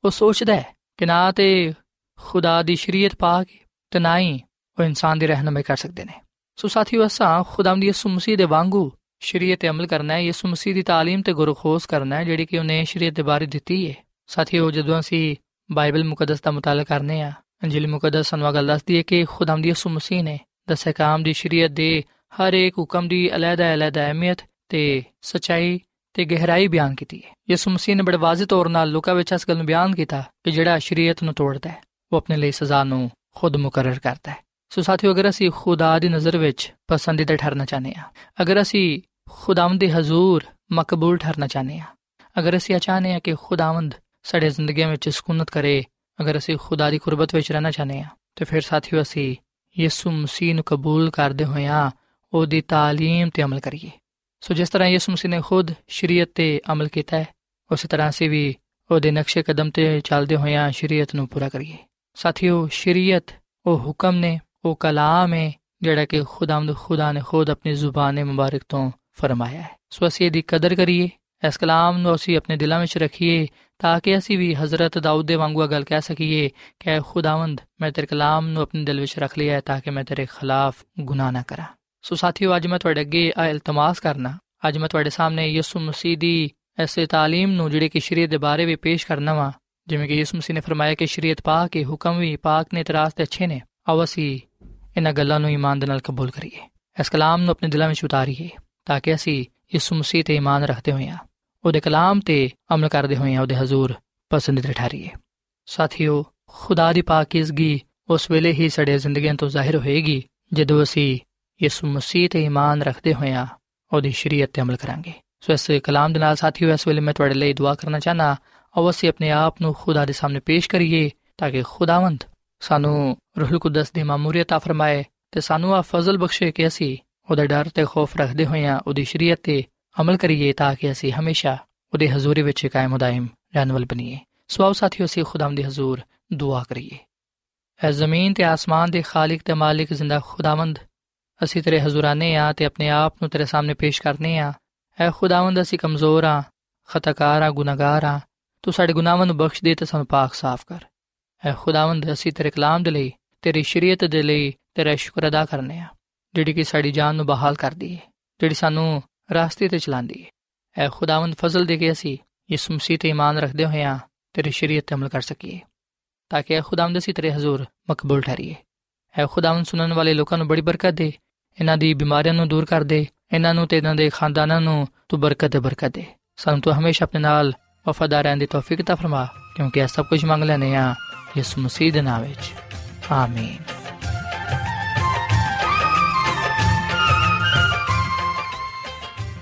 ਉਹ ਸੋਚਦਾ ਹੈ ਕਿ ਨਾ ਤੇ ਖੁਦਾ ਦੀ ਸ਼ਰੀਅਤ ਪਾਕ ਤੇ ਨਾ ਹੀ ਉਹ ਇਨਸਾਨ ਦੀ ਰਹਿਨਮਾਈ ਕਰ ਸਕਦੇ ਨੇ ਸੋ ਸਾਥੀਓ ਅਸਾਂ ਖੁਦਾਮ ਦੀ ਯਿਸੂ ਮਸੀਹ ਦੇ ਵਾਂਗੂ ਸ਼ਰੀਅਤ ਤੇ ਅਮਲ ਕਰਨਾ ਹੈ ਯਿਸੂ ਮਸੀਹ ਦੀ تعلیم ਤੇ ਗੁਰਖੋਸ ਕਰਨਾ ਹੈ ਜਿਹੜੀ ਕਿ ਉਹਨੇ ਸ਼ਰੀਅਤ ਦੇ ਬਾਰੇ ਦਿੱਤੀ ਹੈ ਸਾਥੀਓ ਜਦੋਂ ਅਸੀਂ ਬਾਈਬਲ ਮੁਕੱਦਸ ਦਾ ਮਤਾਲਾ ਕਰਨੇ ਆ ਅੰਜੀਲ ਮੁਕੱਦਸ ਸਾਨੂੰ ਗੱਲ ਦੱਸਦੀ ਹੈ ਕਿ ਖੁਦਾਮ ਦੀ ਯਿਸੂ ਮਸੀਹ ਨੇ ਦਸ ਹਕਾਮ ਦੀ ਸ਼ਰੀਅਤ ਦੇ ਹਰ ਇੱਕ ਹੁਕਮ ਦੀ ਅਲੱਗ-ਅਲੱਗ ਅਹਿਮੀਅਤ ਤੇ ਸਚਾਈ ਤੇ ਗਹਿਰਾਈ ਬਿਆਨ ਕੀਤੀ ਹੈ। ਯਿਸੂ ਮਸੀਹ ਨੇ ਬੜੇ ਵਾਜ਼ਿਹ ਤੌਰ 'ਤੇ ਲੋਕਾਂ ਵਿੱਚ ਇਸ ਗੱਲ ਨੂੰ ਬਿਆਨ ਕੀਤਾ ਕਿ ਜਿਹੜਾ ਸ਼ਰੀਅਤ ਨੂੰ ਤੋੜਦਾ ਹੈ, ਉਹ ਆਪਣੇ ਲਈ ਸਜ਼ਾ ਨੂੰ ਖੁਦ ਮੁਕਰਰ ਕਰਦਾ ਹੈ। ਸੋ ਸਾਥੀਓ, ਅਗਰ ਅਸੀਂ ਖੁਦਾ ਦੀ ਨਜ਼ਰ ਵਿੱਚ ਪਸੰਦੀਦਾ ਠਹਿਰਨਾ ਚਾਹਨੇ ਆ ਅਗਰ ਅਸੀਂ ਖੁਦਾਵੰਦ ਦੇ ਹਜ਼ੂਰ ਮਕਬੂਲ ਠਹਿਰਨਾ ਚਾਹਨੇ ਆ ਅਗਰ ਅਸੀਂ ਚਾਹਨੇ ਆ ਕਿ ਖੁਦਾਵੰਦ ਸਾਡੇ ਜ਼ਿੰਦਗੀ ਵਿੱਚ ਸਕੂਨਤ ਕਰੇ, ਅਗਰ ਅਸੀਂ ਖੁਦਾ ਦੀ ਕੁਰਬਤ ਵਿੱਚ ਰਹਿਣਾ ਚਾਹਨੇ ਆ ਤੇ ਫਿਰ ਸਾਥੀਓ, ਅਸੀਂ ਯਿਸੂ ਮਸੀਹ ਨੂੰ ਕਬੂਲ ਕਰਦੇ ਹੋਇਆਂ ਉਹਦੀ تعلیم ਤੇ ਅਮਲ ਕਰੀਏ ਸੋ ਜਿਸ ਤਰ੍ਹਾਂ ਯਿਸੂ ਮਸੀਹ ਨੇ ਖੁਦ ਸ਼ਰੀਅਤ ਤੇ ਅਮਲ ਕੀਤਾ ਹੈ ਉਸੇ ਤਰ੍ਹਾਂ ਅਸੀਂ ਵੀ ਉਹਦੇ ਨਕਸ਼ੇ ਕਦਮ ਤੇ ਚੱਲਦੇ ਹੋਇਆਂ ਸ਼ਰੀਅਤ ਨੂੰ ਪੂਰਾ ਕਰੀਏ ਸਾਥੀਓ ਸ਼ਰੀਅਤ ਉਹ ਹੁਕਮ ਨੇ ਉਹ ਕਲਾਮ ਹੈ ਜਿਹੜਾ ਕਿ ਖੁਦਾਵੰਦ ਖੁਦਾ ਨੇ ਖੁਦ ਆਪਣੀ ਜ਼ੁਬਾਨ ਮੁਬਾਰਕ ਤੋਂ ਫਰਮਾਇਆ ਹੈ ਸੋ ਅਸੀਂ ਇਹਦੀ ਕਦਰ ਕਰੀਏ ਇਸ ਕਲਾਮ ਨੂੰ ਅਸੀਂ ਆਪਣੇ ਦਿਲਾਂ ਵਿੱਚ ਰੱਖੀਏ ਤਾਂ ਕਿ ਅਸੀਂ ਵੀ ਹਜ਼ਰਤ ਦਾਊਦ ਦੇ ਵਾਂਗੂ ਗੱਲ ਕਹਿ ਸਕੀਏ ਕਿ ਖੁਦਾਵੰਦ ਮੈਂ ਤੇਰੇ ਕਲਾਮ ਨੂੰ ਆਪਣੇ ਦਿਲ ਵਿੱਚ ਰੱਖ ਲਿਆ ਹੈ ਤਾਂ ਕਿ ਮੈਂ ਤੇਰੇ ਖਿਲਾਫ ਗੁਨਾਹ ਨਾ ਕਰਾਂ ਸੋ ਸਾਥੀਓ ਅੱਜ ਮੈਂ ਤੁਹਾਡੇ ਅੱਗੇ ਆ ਇਲਤਮਾਸ ਕਰਨਾ ਅੱਜ ਮੈਂ ਤੁਹਾਡੇ ਸਾਹਮਣੇ ਯਿਸੂ ਮਸੀਹ ਦੀ ਐਸੇ تعلیم ਨੂੰ ਜਿਹੜੀ ਕਿ ਸ਼ਰੀਅਤ ਦੇ ਬਾਰੇ ਵੀ ਪੇਸ਼ ਕਰਨਾ ਵਾ ਜਿਵੇਂ ਕਿ ਯਿਸੂ ਮਸੀਹ ਨੇ ਫਰਮਾਇਆ ਕਿ ਸ਼ਰੀਅਤ ਪਾਕ ਕੇ ਹੁਕਮ ਵੀ ਪਾਕ ਨੇ ਤਰਾਸ ਤੇ ਅੱਛੇ ਨੇ ਆਓ ਅਸੀਂ ਇਹਨਾਂ ਗੱਲਾਂ ਨੂੰ ਈਮਾਨ ਦੇ ਨਾਲ ਕਬੂਲ ਕਰੀਏ ਇਸ ਕਲਾਮ ਨੂੰ ਆਪਣੇ ਦਿਲਾਂ ਵਿੱਚ ਉਤਾਰੀਏ ਤਾਂ ਕਿ ਅਸੀਂ ਯਿਸੂ ਮਸੀਹ ਤੇ ਈਮਾਨ ਰੱਖਦੇ ਹੋਈਆਂ ਉਹਦੇ ਕਲਾਮ ਤੇ ਅਮਲ ਕਰਦੇ ਹੋਈਆਂ ਉਹਦੇ ਹਜ਼ੂਰ ਪਸੰਦੀਦਾ ਠਹਿਰੀਏ। ਸਾਥੀਓ, ਖੁਦਾ ਦੀ ਪਾਕੀਜ਼ਗੀ ਉਸ ਵੇਲੇ ਹੀ ਸਾਡੇ ਜ਼ਿੰਦਗੀਆਂ ਤੋਂ ਜ਼ਾਹਿਰ ਹੋਏਗੀ, ਜਦੋਂ ਅਸੀਂ ਯਿਸੂ ਮਸੀਹ ਤੇ ਈਮਾਨ ਰੱਖਦੇ ਹੋਈਆਂ ਉਹਦੀ ਸ਼ਰੀਅਤ ਤੇ ਅਮਲ ਕਰਾਂਗੇ। ਸੋ ਇਸ ਕਲਾਮ ਦੇ ਨਾਲ ਸਾਥੀਓ, ਇਸ ਵੇਲੇ ਮੈਂ ਤੁਹਾਡੇ ਲਈ ਦੁਆ ਕਰਨਾ ਚਾਹਨਾ ਆਓ ਅਸੀਂ ਆਪਣੇ ਆਪ ਨੂੰ ਖੁਦਾ ਦੇ ਸਾਹਮਣੇ ਪੇਸ਼ ਕਰੀਏ ਤਾਂ ਕਿ ਖੁਦਾਵੰਦ ਸਾਨੂੰ ਰੂਹੁਲ ਕੁਦਸ ਦੀ ਮਾਮੂਰੀਅਤ ਆ ਫਰਮਾਏ ਤੇ ਸਾਨੂੰ ਆ ਫਜ਼ਲ ਬਖਸ਼ੇ ਕਿ ਅਸੀਂ ਉਹਦਾ ਡਰ ਤੇ ਖੌਫ ਰੱਖਦੇ ਹੋਈਆਂ ਉਹਦੀ ਸ਼ਰੀਅਤ ਤੇ ਅਮਲ ਕਰੀਏ ਤਾਂ ਕਿ ਅਸੀਂ ਹਮੇਸ਼ਾ ਉਹਦੇ ਹਜ਼ੂਰੀ ਵਿੱਚ ਕਾਇਮ ਉਦਾਇਮ ਰਹਿਣ ਵਾਲ ਬਣੀਏ। ਸੋ ਆਓ ਸਾਥੀਓ, ਅਸੀਂ ਖੁਦਾਮ ਦੇ ਹਜ਼ੂਰ ਦੁਆ ਕਰੀਏ। ਐ ਜ਼ਮੀਨ ਤੇ ਆਸਮਾਨ ਦੇ ਖਾਲਕ ਤੇ ਮਾਲਿਕ ਜ਼ਿੰਦਾ ਖੁਦਾਵੰਦ, ਅਸੀਂ ਤੇਰੇ ਹਜ਼ੂਰਾਨੇ ਆ ਤੇ ਆਪਣੇ ਆਪ ਨੂੰ ਤੇਰੇ ਸਾਹਮਣੇ ਪੇਸ਼ ਕਰਨੇ ਆ। ਐ ਖੁਦਾਵੰਦ, ਅਸੀਂ ਕਮਜ਼ੋਰ ਆ, ਖਤਕਾਰ ਆ, ਗੁਨਾਹਗਾਰ ਆ। ਤੂੰ ਸਾਡੇ ਗੁਨਾਹਾਂ ਨੂੰ ਬਖਸ਼ ਦੇ ਤੇ ਸਾਨੂੰ ਪਾਕ ਸਾਫ਼ ਕਰ। ਐ ਖੁਦਾਵੰਦ, ਅਸੀਂ ਤੇਰੇ ਕਲਾਮ ਦੇ ਲਈ, ਤੇਰੀ ਸ਼ਰੀਅਤ ਦੇ ਲਈ ਤੇਰਾ ਸ਼ੁਕਰ ਅਦਾ ਕਰਨੇ ਆ, ਜਿਹੜੀ ਕਿ ਸਾਡੀ ਜਾਨ ਨੂੰ ਬਹਾਲ ਕਰਦੀ ਹੈ ਜਿਹੜੀ ਸਾਨੂੰ ਰਾਸਤੇ ਤੇ ਚਲਾਉਂਦੀ ਹੈ ਐ ਖੁਦਾਵੰਦ ਫਜ਼ਲ ਦੇ ਕੇ ਅਸੀਂ ਇਸ ਮਸੀਹ ਤੇ ਈਮਾਨ ਰੱਖਦੇ ਹੋਇਆਂ ਤੇਰੀ ਸ਼ਰੀਅਤ ਤੇ ਅਮਲ ਕਰ ਸਕੀਏ ਤਾਂ ਕਿ ਐ ਖੁਦਾਵੰਦ ਅਸੀਂ ਤੇਰੇ ਹਜ਼ੂਰ ਮਕਬੂਲ ਠਹਿਰੀਏ ਐ ਖੁਦਾਵੰਦ ਸੁਣਨ ਵਾਲੇ ਲੋਕਾਂ ਨੂੰ ਬੜੀ ਬਰਕਤ ਦੇ ਇਹਨਾਂ ਦੀ ਬਿਮਾਰੀਆਂ ਨੂੰ ਦੂਰ ਕਰ ਦੇ ਇਹਨਾਂ ਨੂੰ ਤੇ ਇਹਨਾਂ ਦੇ ਖਾਨਦਾਨਾਂ ਨੂੰ ਤੂੰ ਬਰਕਤ ਦੇ ਬਰਕਤ ਦੇ ਸਾਨੂੰ ਤੂੰ ਹਮੇਸ਼ਾ ਆਪਣੇ ਨਾਲ ਵਫਾਦਾਰ ਰਹਿਣ ਦੀ ਤੌਫੀਕ ਤਾ ਫਰਮਾ ਕਿਉਂਕਿ ਇਹ ਸਭ ਕੁਝ ਮੰਗ ਲੈਨੇ ਆ ਯਿਸੂ ਮਸੀਹ ਦੇ ਨਾਮ ਵਿੱਚ ਆਮੀਨ